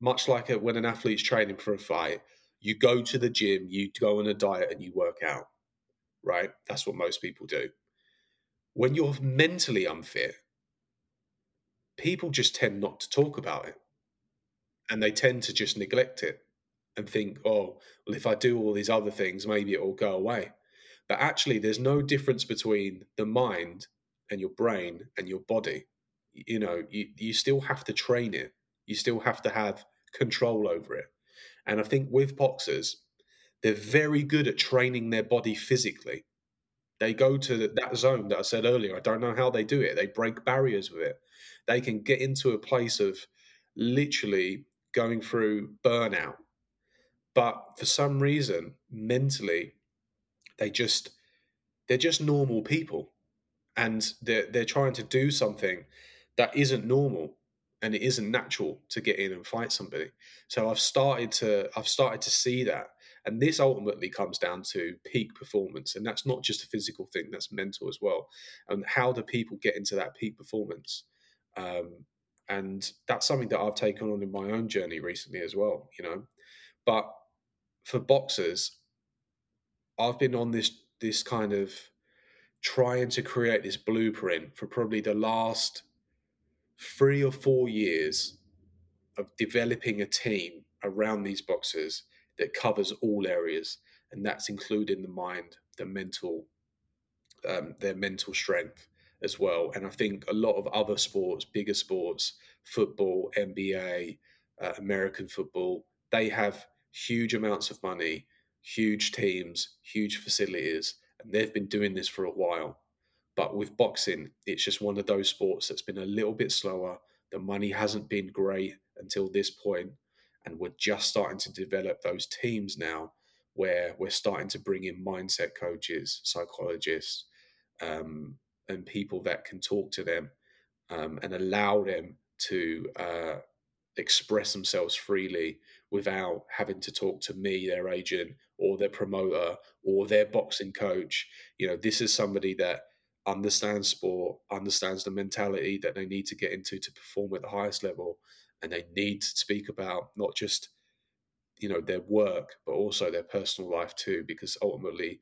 much like when an athlete's training for a fight, you go to the gym, you go on a diet, and you work out. Right? That's what most people do. When you're mentally unfit, people just tend not to talk about it. And they tend to just neglect it and think, oh, well, if I do all these other things, maybe it will go away. But actually, there's no difference between the mind and your brain and your body. You know, you, you still have to train it you still have to have control over it. And I think with boxers, they're very good at training their body physically. They go to that zone that I said earlier. I don't know how they do it. They break barriers with it. They can get into a place of literally going through burnout. But for some reason, mentally, they just they're just normal people. And they're they're trying to do something that isn't normal and it isn't natural to get in and fight somebody. So I've started to I've started to see that, and this ultimately comes down to peak performance, and that's not just a physical thing; that's mental as well. And how do people get into that peak performance? Um, and that's something that I've taken on in my own journey recently as well. You know, but for boxers, I've been on this this kind of trying to create this blueprint for probably the last three or four years of developing a team around these boxers that covers all areas, and that's including the mind, the mental, um, their mental strength as well. And I think a lot of other sports, bigger sports, football, NBA, uh, American football, they have huge amounts of money, huge teams, huge facilities, and they've been doing this for a while. But with boxing, it's just one of those sports that's been a little bit slower. The money hasn't been great until this point, and we're just starting to develop those teams now where we're starting to bring in mindset coaches, psychologists, um, and people that can talk to them um, and allow them to uh, express themselves freely without having to talk to me, their agent, or their promoter, or their boxing coach. You know, this is somebody that understands sport, understands the mentality that they need to get into to perform at the highest level, and they need to speak about not just you know their work but also their personal life too because ultimately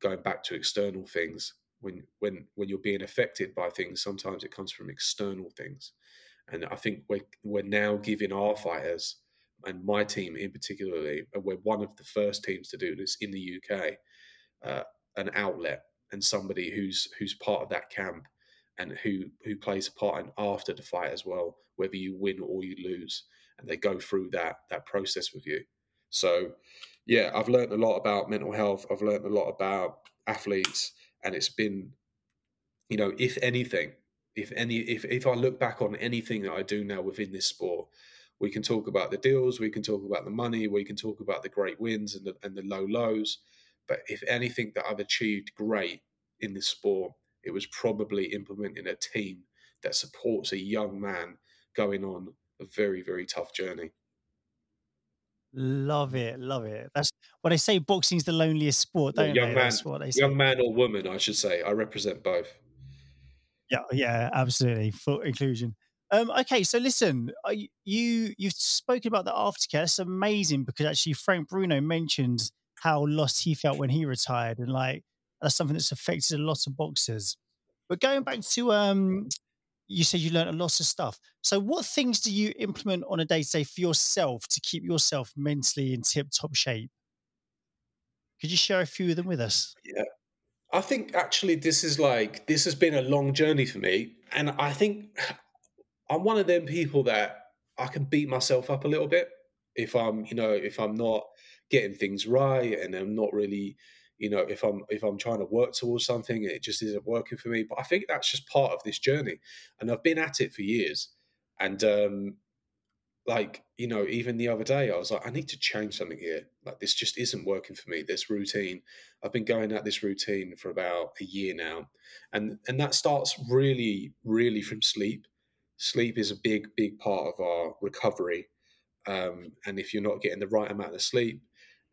going back to external things when when when you're being affected by things sometimes it comes from external things and i think we're we're now giving our fighters and my team in particularly and we're one of the first teams to do this in the uk uh, an outlet and somebody who's who's part of that camp and who who plays a part in after the fight as well, whether you win or you lose, and they go through that that process with you. So, yeah, I've learned a lot about mental health. I've learned a lot about athletes, and it's been, you know, if anything, if any, if if I look back on anything that I do now within this sport, we can talk about the deals, we can talk about the money, we can talk about the great wins and the and the low lows. But if anything that I've achieved great in this sport, it was probably implementing a team that supports a young man going on a very, very tough journey. Love it, love it. That's what they say. Boxing's the loneliest sport, don't young they? man, That's what they say. young man or woman, I should say. I represent both. Yeah, yeah, absolutely. Full inclusion. Um, okay, so listen, I, you you've spoken about the aftercare. That's amazing because actually Frank Bruno mentioned how lost he felt when he retired, and like that's something that's affected a lot of boxers. But going back to um, you said you learned a lot of stuff. So what things do you implement on a day to day for yourself to keep yourself mentally in tip top shape? Could you share a few of them with us? Yeah. I think actually this is like this has been a long journey for me, and I think I'm one of them people that I can beat myself up a little bit if I'm, you know, if I'm not getting things right and I'm not really, you know, if I'm if I'm trying to work towards something, it just isn't working for me. But I think that's just part of this journey, and I've been at it for years. And um, like you know, even the other day, I was like, I need to change something here. Like this just isn't working for me. This routine, I've been going at this routine for about a year now, and and that starts really, really from sleep. Sleep is a big, big part of our recovery. Um, and if you're not getting the right amount of sleep,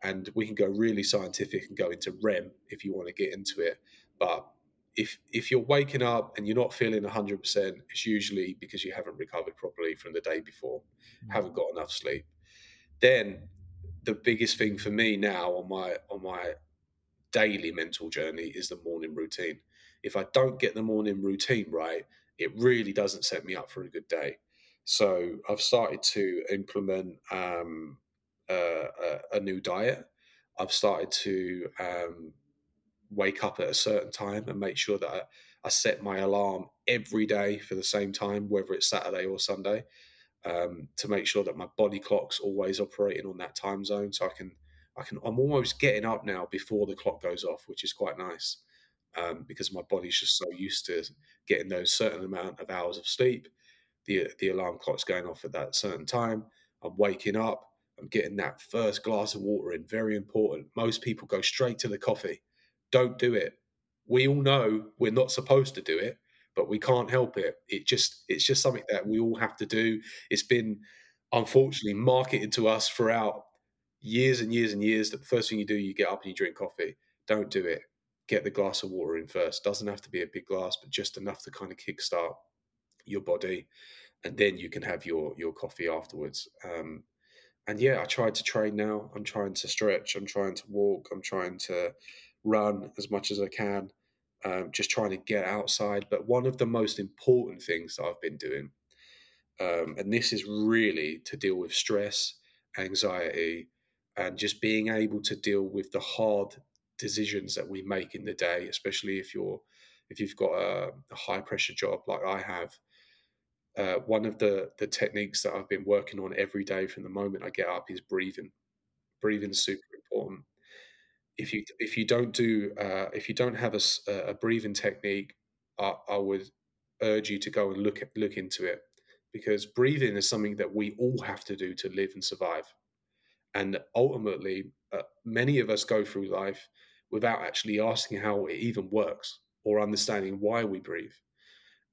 and we can go really scientific and go into REM if you want to get into it. But if if you're waking up and you're not feeling 100%, it's usually because you haven't recovered properly from the day before, mm-hmm. haven't got enough sleep. Then the biggest thing for me now on my on my daily mental journey is the morning routine. If I don't get the morning routine right, it really doesn't set me up for a good day. So I've started to implement um, a, a, new diet. I've started to um, wake up at a certain time and make sure that I, I, set my alarm every day for the same time, whether it's Saturday or Sunday, um, to make sure that my body clock's always operating on that time zone. So I can, I can, I'm almost getting up now before the clock goes off, which is quite nice um, because my body's just so used to getting those certain amount of hours of sleep. The the alarm clock's going off at that certain time. I'm waking up. Getting that first glass of water in. Very important. Most people go straight to the coffee. Don't do it. We all know we're not supposed to do it, but we can't help it. It just it's just something that we all have to do. It's been unfortunately marketed to us throughout years and years and years that the first thing you do, you get up and you drink coffee. Don't do it. Get the glass of water in first. Doesn't have to be a big glass, but just enough to kind of kickstart your body, and then you can have your your coffee afterwards. Um, and yeah, I tried to train now. I'm trying to stretch. I'm trying to walk. I'm trying to run as much as I can. Um, just trying to get outside. But one of the most important things that I've been doing, um, and this is really to deal with stress, anxiety, and just being able to deal with the hard decisions that we make in the day, especially if you're if you've got a, a high pressure job like I have. Uh, one of the the techniques that I've been working on every day from the moment I get up is breathing. Breathing is super important if you if you don't do uh, if you don't have a, a breathing technique, I, I, would urge you to go and look at, look into it because breathing is something that we all have to do to live and survive. And ultimately, uh, many of us go through life without actually asking how it even works or understanding why we breathe.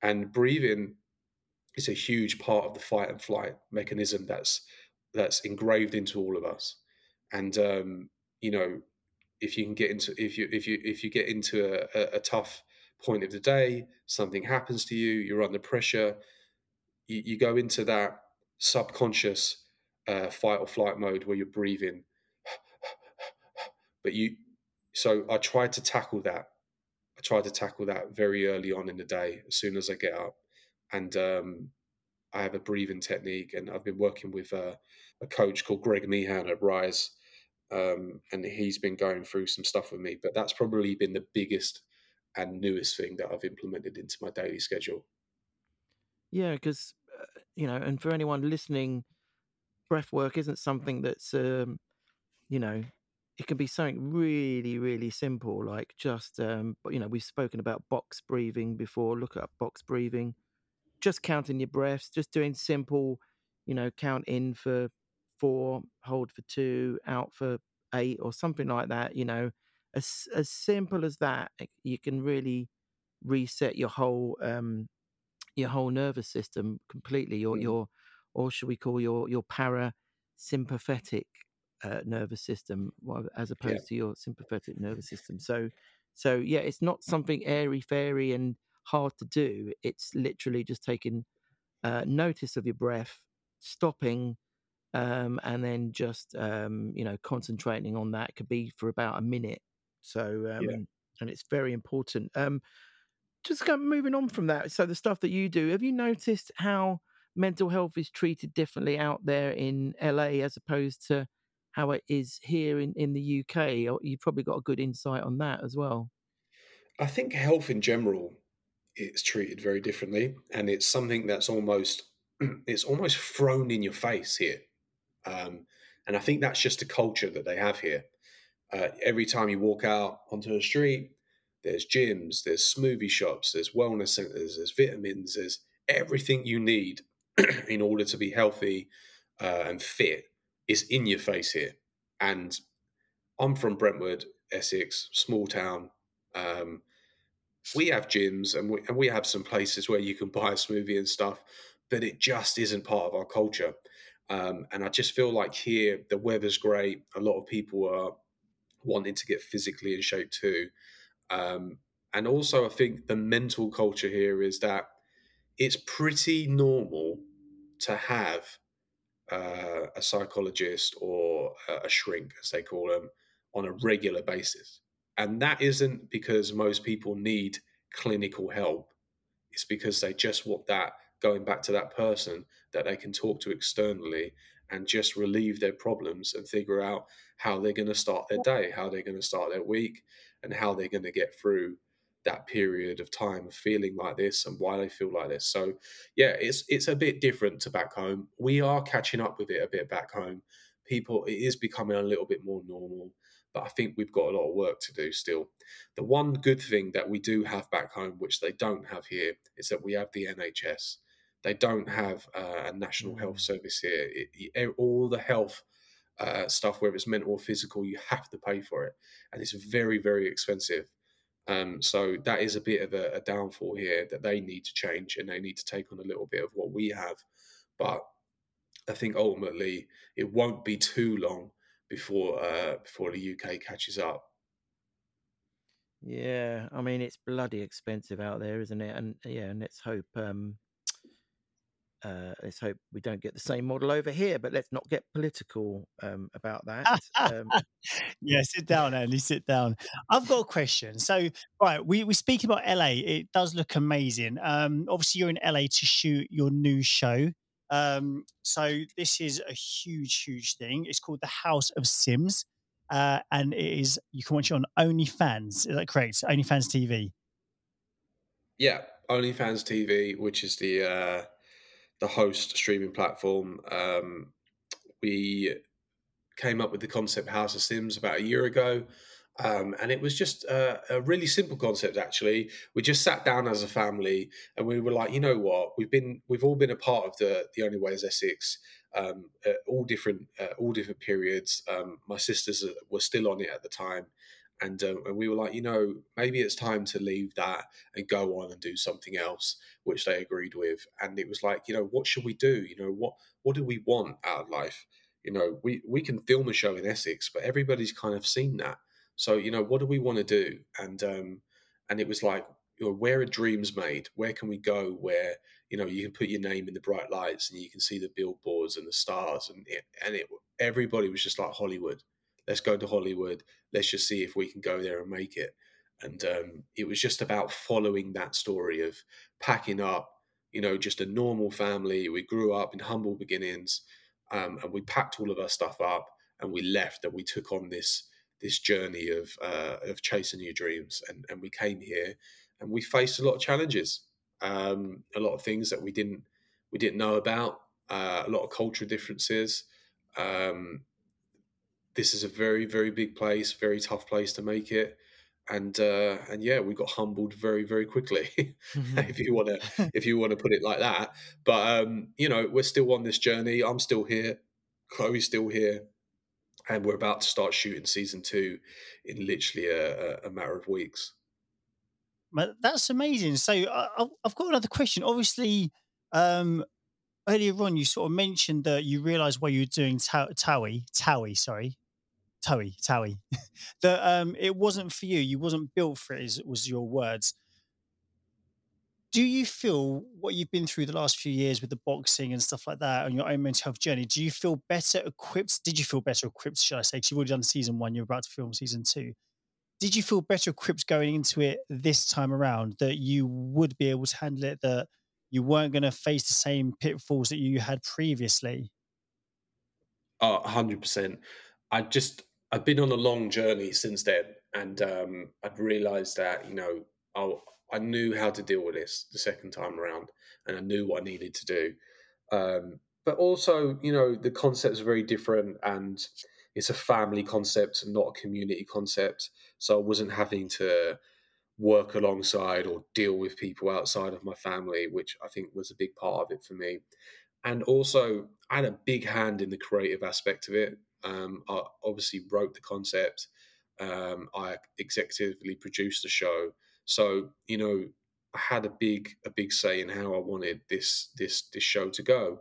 And breathing is a huge part of the fight and flight mechanism that's that's engraved into all of us. And um, you know, if you can get into if you if you if you get into a, a tough point of the day, something happens to you, you're under pressure, you, you go into that subconscious uh, fight or flight mode where you're breathing. but you, so I tried to tackle that. I tried to tackle that very early on in the day, as soon as I get up, and um, I have a breathing technique, and I've been working with a coach called Greg Meehan at Rise, um, and he's been going through some stuff with me. But that's probably been the biggest and newest thing that I've implemented into my daily schedule. Yeah, because uh, you know, and for anyone listening, breath work isn't something that's um, you know, it can be something really, really simple, like just um, you know, we've spoken about box breathing before. Look up box breathing. Just counting your breaths, just doing simple, you know, count in for four, hold for two, out for eight, or something like that. You know, as as simple as that, you can really reset your whole um, your whole nervous system completely. Your mm. your or should we call your your parasympathetic uh, nervous system as opposed yeah. to your sympathetic nervous system. So so yeah, it's not something airy fairy and hard to do. It's literally just taking uh, notice of your breath, stopping, um, and then just um, you know concentrating on that could be for about a minute. So um, yeah. and it's very important. Um, just kind of moving on from that. So the stuff that you do, have you noticed how mental health is treated differently out there in LA as opposed to how it is here in, in the UK? You've probably got a good insight on that as well. I think health in general is treated very differently, and it's something that's almost it's almost thrown in your face here. Um, and I think that's just a culture that they have here. Uh, every time you walk out onto the street, there's gyms, there's smoothie shops, there's wellness centers, there's vitamins, there's everything you need in order to be healthy uh, and fit is in your face here. And I'm from Brentwood, Essex, small town. Um, we have gyms and we, and we have some places where you can buy a smoothie and stuff, but it just isn't part of our culture. Um, and I just feel like here the weather's great. A lot of people are wanting to get physically in shape too. Um, and also, I think the mental culture here is that it's pretty normal to have uh, a psychologist or a shrink, as they call them, on a regular basis. And that isn't because most people need clinical help. It's because they just want that going back to that person that they can talk to externally and just relieve their problems and figure out how they're going to start their day, how they're going to start their week, and how they're going to get through that period of time of feeling like this and why they feel like this. So yeah, it's it's a bit different to back home. We are catching up with it a bit back home. People it is becoming a little bit more normal, but I think we've got a lot of work to do still. The one good thing that we do have back home, which they don't have here, is that we have the NHS. They don't have uh, a national health mm. service here. It, it, all the health uh, stuff, whether it's mental or physical, you have to pay for it, and it's very, very expensive. Um, so that is a bit of a, a downfall here that they need to change and they need to take on a little bit of what we have. But I think ultimately it won't be too long before uh, before the UK catches up. Yeah, I mean it's bloody expensive out there, isn't it? And yeah, and let's hope um, uh, let's hope we don't get the same model over here. But let's not get political um, about that. um, yeah, sit down, Andy. Sit down. I've got a question. So, right, we we speak about LA. It does look amazing. Um, obviously, you're in LA to shoot your new show. Um, so this is a huge, huge thing. It's called the House of Sims, uh, and it is you can watch it on OnlyFans. Is that correct? OnlyFans TV. Yeah, OnlyFans TV, which is the uh, the host streaming platform. Um, we came up with the concept House of Sims about a year ago. Um, and it was just a, a, really simple concept. Actually, we just sat down as a family, and we were like, you know what? We've been, we've all been a part of the the Only Way is Essex, um, at all different, uh, all different periods. Um, my sisters were still on it at the time, and um, and we were like, you know, maybe it's time to leave that and go on and do something else, which they agreed with. And it was like, you know, what should we do? You know, what what do we want out of life? You know, we we can film a show in Essex, but everybody's kind of seen that so you know, what do we want to do? And um, and it was like, you know, where are dreams made? Where can we go? Where you know you can put your name in the bright lights and you can see the billboards and the stars and it, and it everybody was just like Hollywood. Let's go to Hollywood. Let's just see if we can go there and make it. And um, it was just about following that story of packing up, you know, just a normal family. We grew up in humble beginnings, um, and we packed all of our stuff up and we left and we took on this this journey of uh, of chasing your dreams, and and we came here, and we faced a lot of challenges, um, a lot of things that we didn't we didn't know about, uh, a lot of cultural differences. Um, this is a very very big place, very tough place to make it, and uh, and yeah, we got humbled very very quickly, if you want to if you want to put it like that. But um, you know, we're still on this journey. I'm still here. Chloe's still here and we're about to start shooting season two in literally a, a matter of weeks. That's amazing. So I, have got another question. Obviously, um, earlier on you sort of mentioned that you realised why you were doing Towie, Towie, sorry, Towie, Towie, that um, it wasn't for you. You wasn't built for it. Was your words do you feel what you've been through the last few years with the boxing and stuff like that on your own mental health journey do you feel better equipped did you feel better equipped should i say because you've already done season one you're about to film season two. Did you feel better equipped going into it this time around that you would be able to handle it that you weren't going to face the same pitfalls that you had previously? Oh 100% i just i've been on a long journey since then and um, i've realized that you know I'll, I knew how to deal with this the second time around, and I knew what I needed to do. Um, but also, you know, the concepts are very different, and it's a family concept, not a community concept. So I wasn't having to work alongside or deal with people outside of my family, which I think was a big part of it for me. And also, I had a big hand in the creative aspect of it. Um, I obviously wrote the concept. Um, I executively produced the show so you know, I had a big a big say in how I wanted this this this show to go,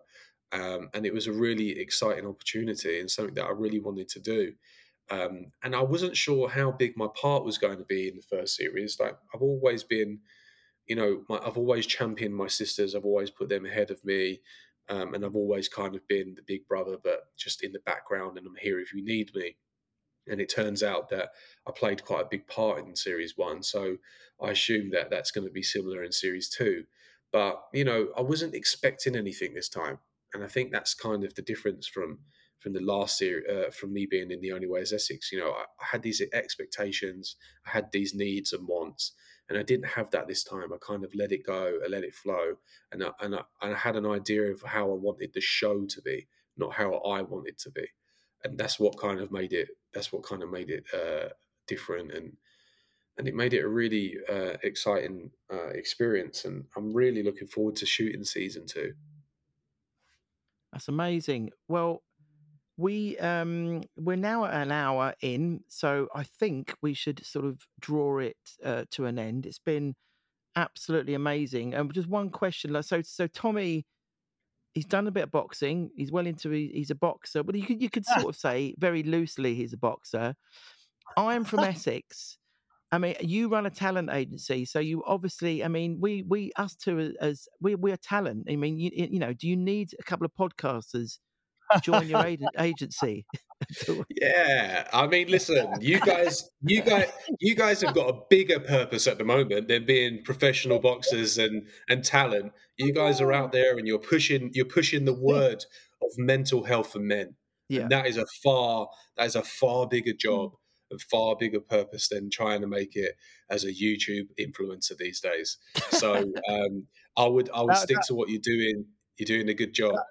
um, and it was a really exciting opportunity and something that I really wanted to do. Um, and I wasn't sure how big my part was going to be in the first series. Like I've always been, you know, my, I've always championed my sisters. I've always put them ahead of me, um, and I've always kind of been the big brother, but just in the background. And I'm here if you need me. And it turns out that I played quite a big part in series one. So I assume that that's going to be similar in series two. But, you know, I wasn't expecting anything this time. And I think that's kind of the difference from from the last series, uh, from me being in the only way is Essex. You know, I, I had these expectations, I had these needs and wants, and I didn't have that this time. I kind of let it go, I let it flow, and I, and I, and I had an idea of how I wanted the show to be, not how I wanted to be and that's what kind of made it. That's what kind of made it uh, different, and and it made it a really uh, exciting uh, experience. And I'm really looking forward to shooting season two. That's amazing. Well, we um we're now at an hour in, so I think we should sort of draw it uh, to an end. It's been absolutely amazing. And just one question, so so Tommy, he's done a bit of boxing. He's well into he's a boxer, but you could you could Ah. sort of say very loosely he's a boxer. I'm from Essex. I mean, you run a talent agency, so you obviously. I mean, we we us two as, as we we're talent. I mean, you you know, do you need a couple of podcasters to join your ag- agency? Yeah, I mean, listen, you guys, you guys, you guys have got a bigger purpose at the moment than being professional boxers and and talent. You guys are out there and you're pushing, you're pushing the word of mental health for men, Yeah. and that is a far, that is a far bigger job and far bigger purpose than trying to make it as a YouTube influencer these days. So, um, I would, I would That- stick to what you're doing. You're doing a good job. That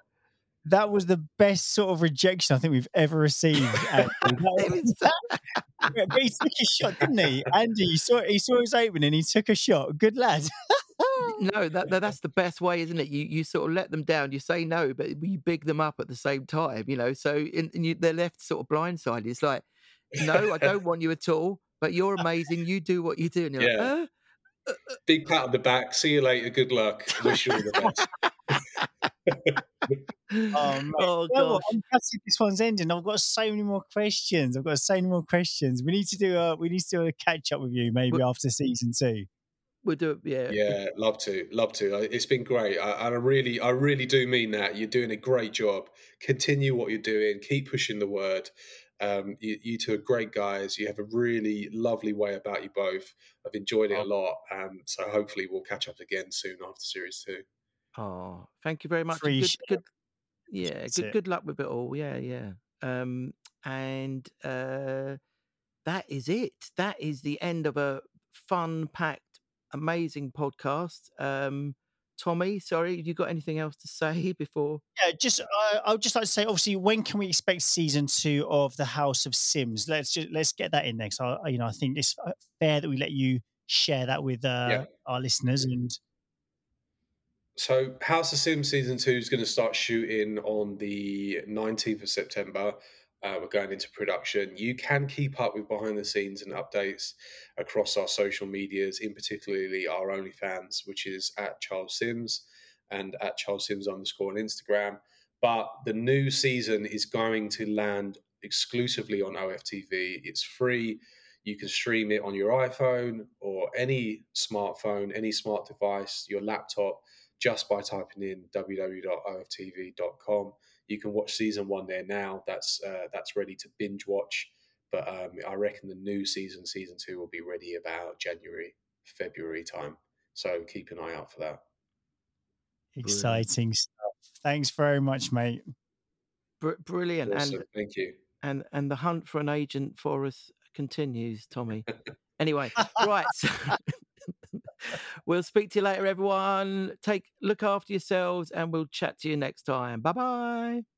was the best sort of rejection I think we've ever received. Andy. That It was- was so- Yeah, but he took a shot, didn't he? Andy, he saw he saw his opening, he took a shot. Good lad. no, that, that that's the best way, isn't it? You you sort of let them down. You say no, but you big them up at the same time. You know, so in, and you, they're left sort of blindsided. It's like, no, I don't want you at all. But you're amazing. You do what you do, and you're Yeah. like, "Uh?" Big pat on the back. See you later. Good luck. Wish you all the best. Oh, mate. oh Well, gosh. I'm gutted this one's ending. I've got so many more questions. I've got so many more questions. We need to do a we need to do a catch up with you maybe after season two. We'll do it. Yeah. Yeah, love to, love to. It's been great, I, and I really, I really do mean that. You're doing a great job. Continue what you're doing. Keep pushing the word. Um, you, you two are great guys. You have a really lovely way about you both. I've enjoyed it a lot. Um, so hopefully we'll catch up again soon after series two. Oh, thank you very much. Good, good. Yeah, That's good. it. Good luck with it all. Yeah, yeah. Um, and uh, that is it. That is the end of a fun-packed, amazing podcast. Um, Tommy, sorry, you got anything else to say before? Yeah, just uh, I would just like to say, obviously, when can we expect season two of the House of Sims? Let's just let's get that in next. I, you know, I think it's uh, fair that we let you share that with uh, Yeah. our listeners. And So, House of Sims season two is going to start shooting on the 19th of September. Uh, we're going into production. You can keep up with behind the scenes and updates across our social medias, in particularly our OnlyFans, which is at Charles Sims and at Charles Sims underscore on Instagram. But the new season is going to land exclusively on OFTV. It's free. You can stream it on your iPhone or any smartphone, any smart device, your laptop just by typing in www.oftv.com. You can watch season one there now. That's uh, that's ready to binge watch. But um, I reckon the new season, season two, will be ready about January, February time. So keep an eye out for that. exciting stuff. Thanks very much, mate. Br- brilliant. Awesome. And Thank you. and and the hunt for an agent for us continues, Tommy. anyway, right. so- we'll speak to you later, everyone. Take look after yourselves, and we'll chat to you next time. Bye bye.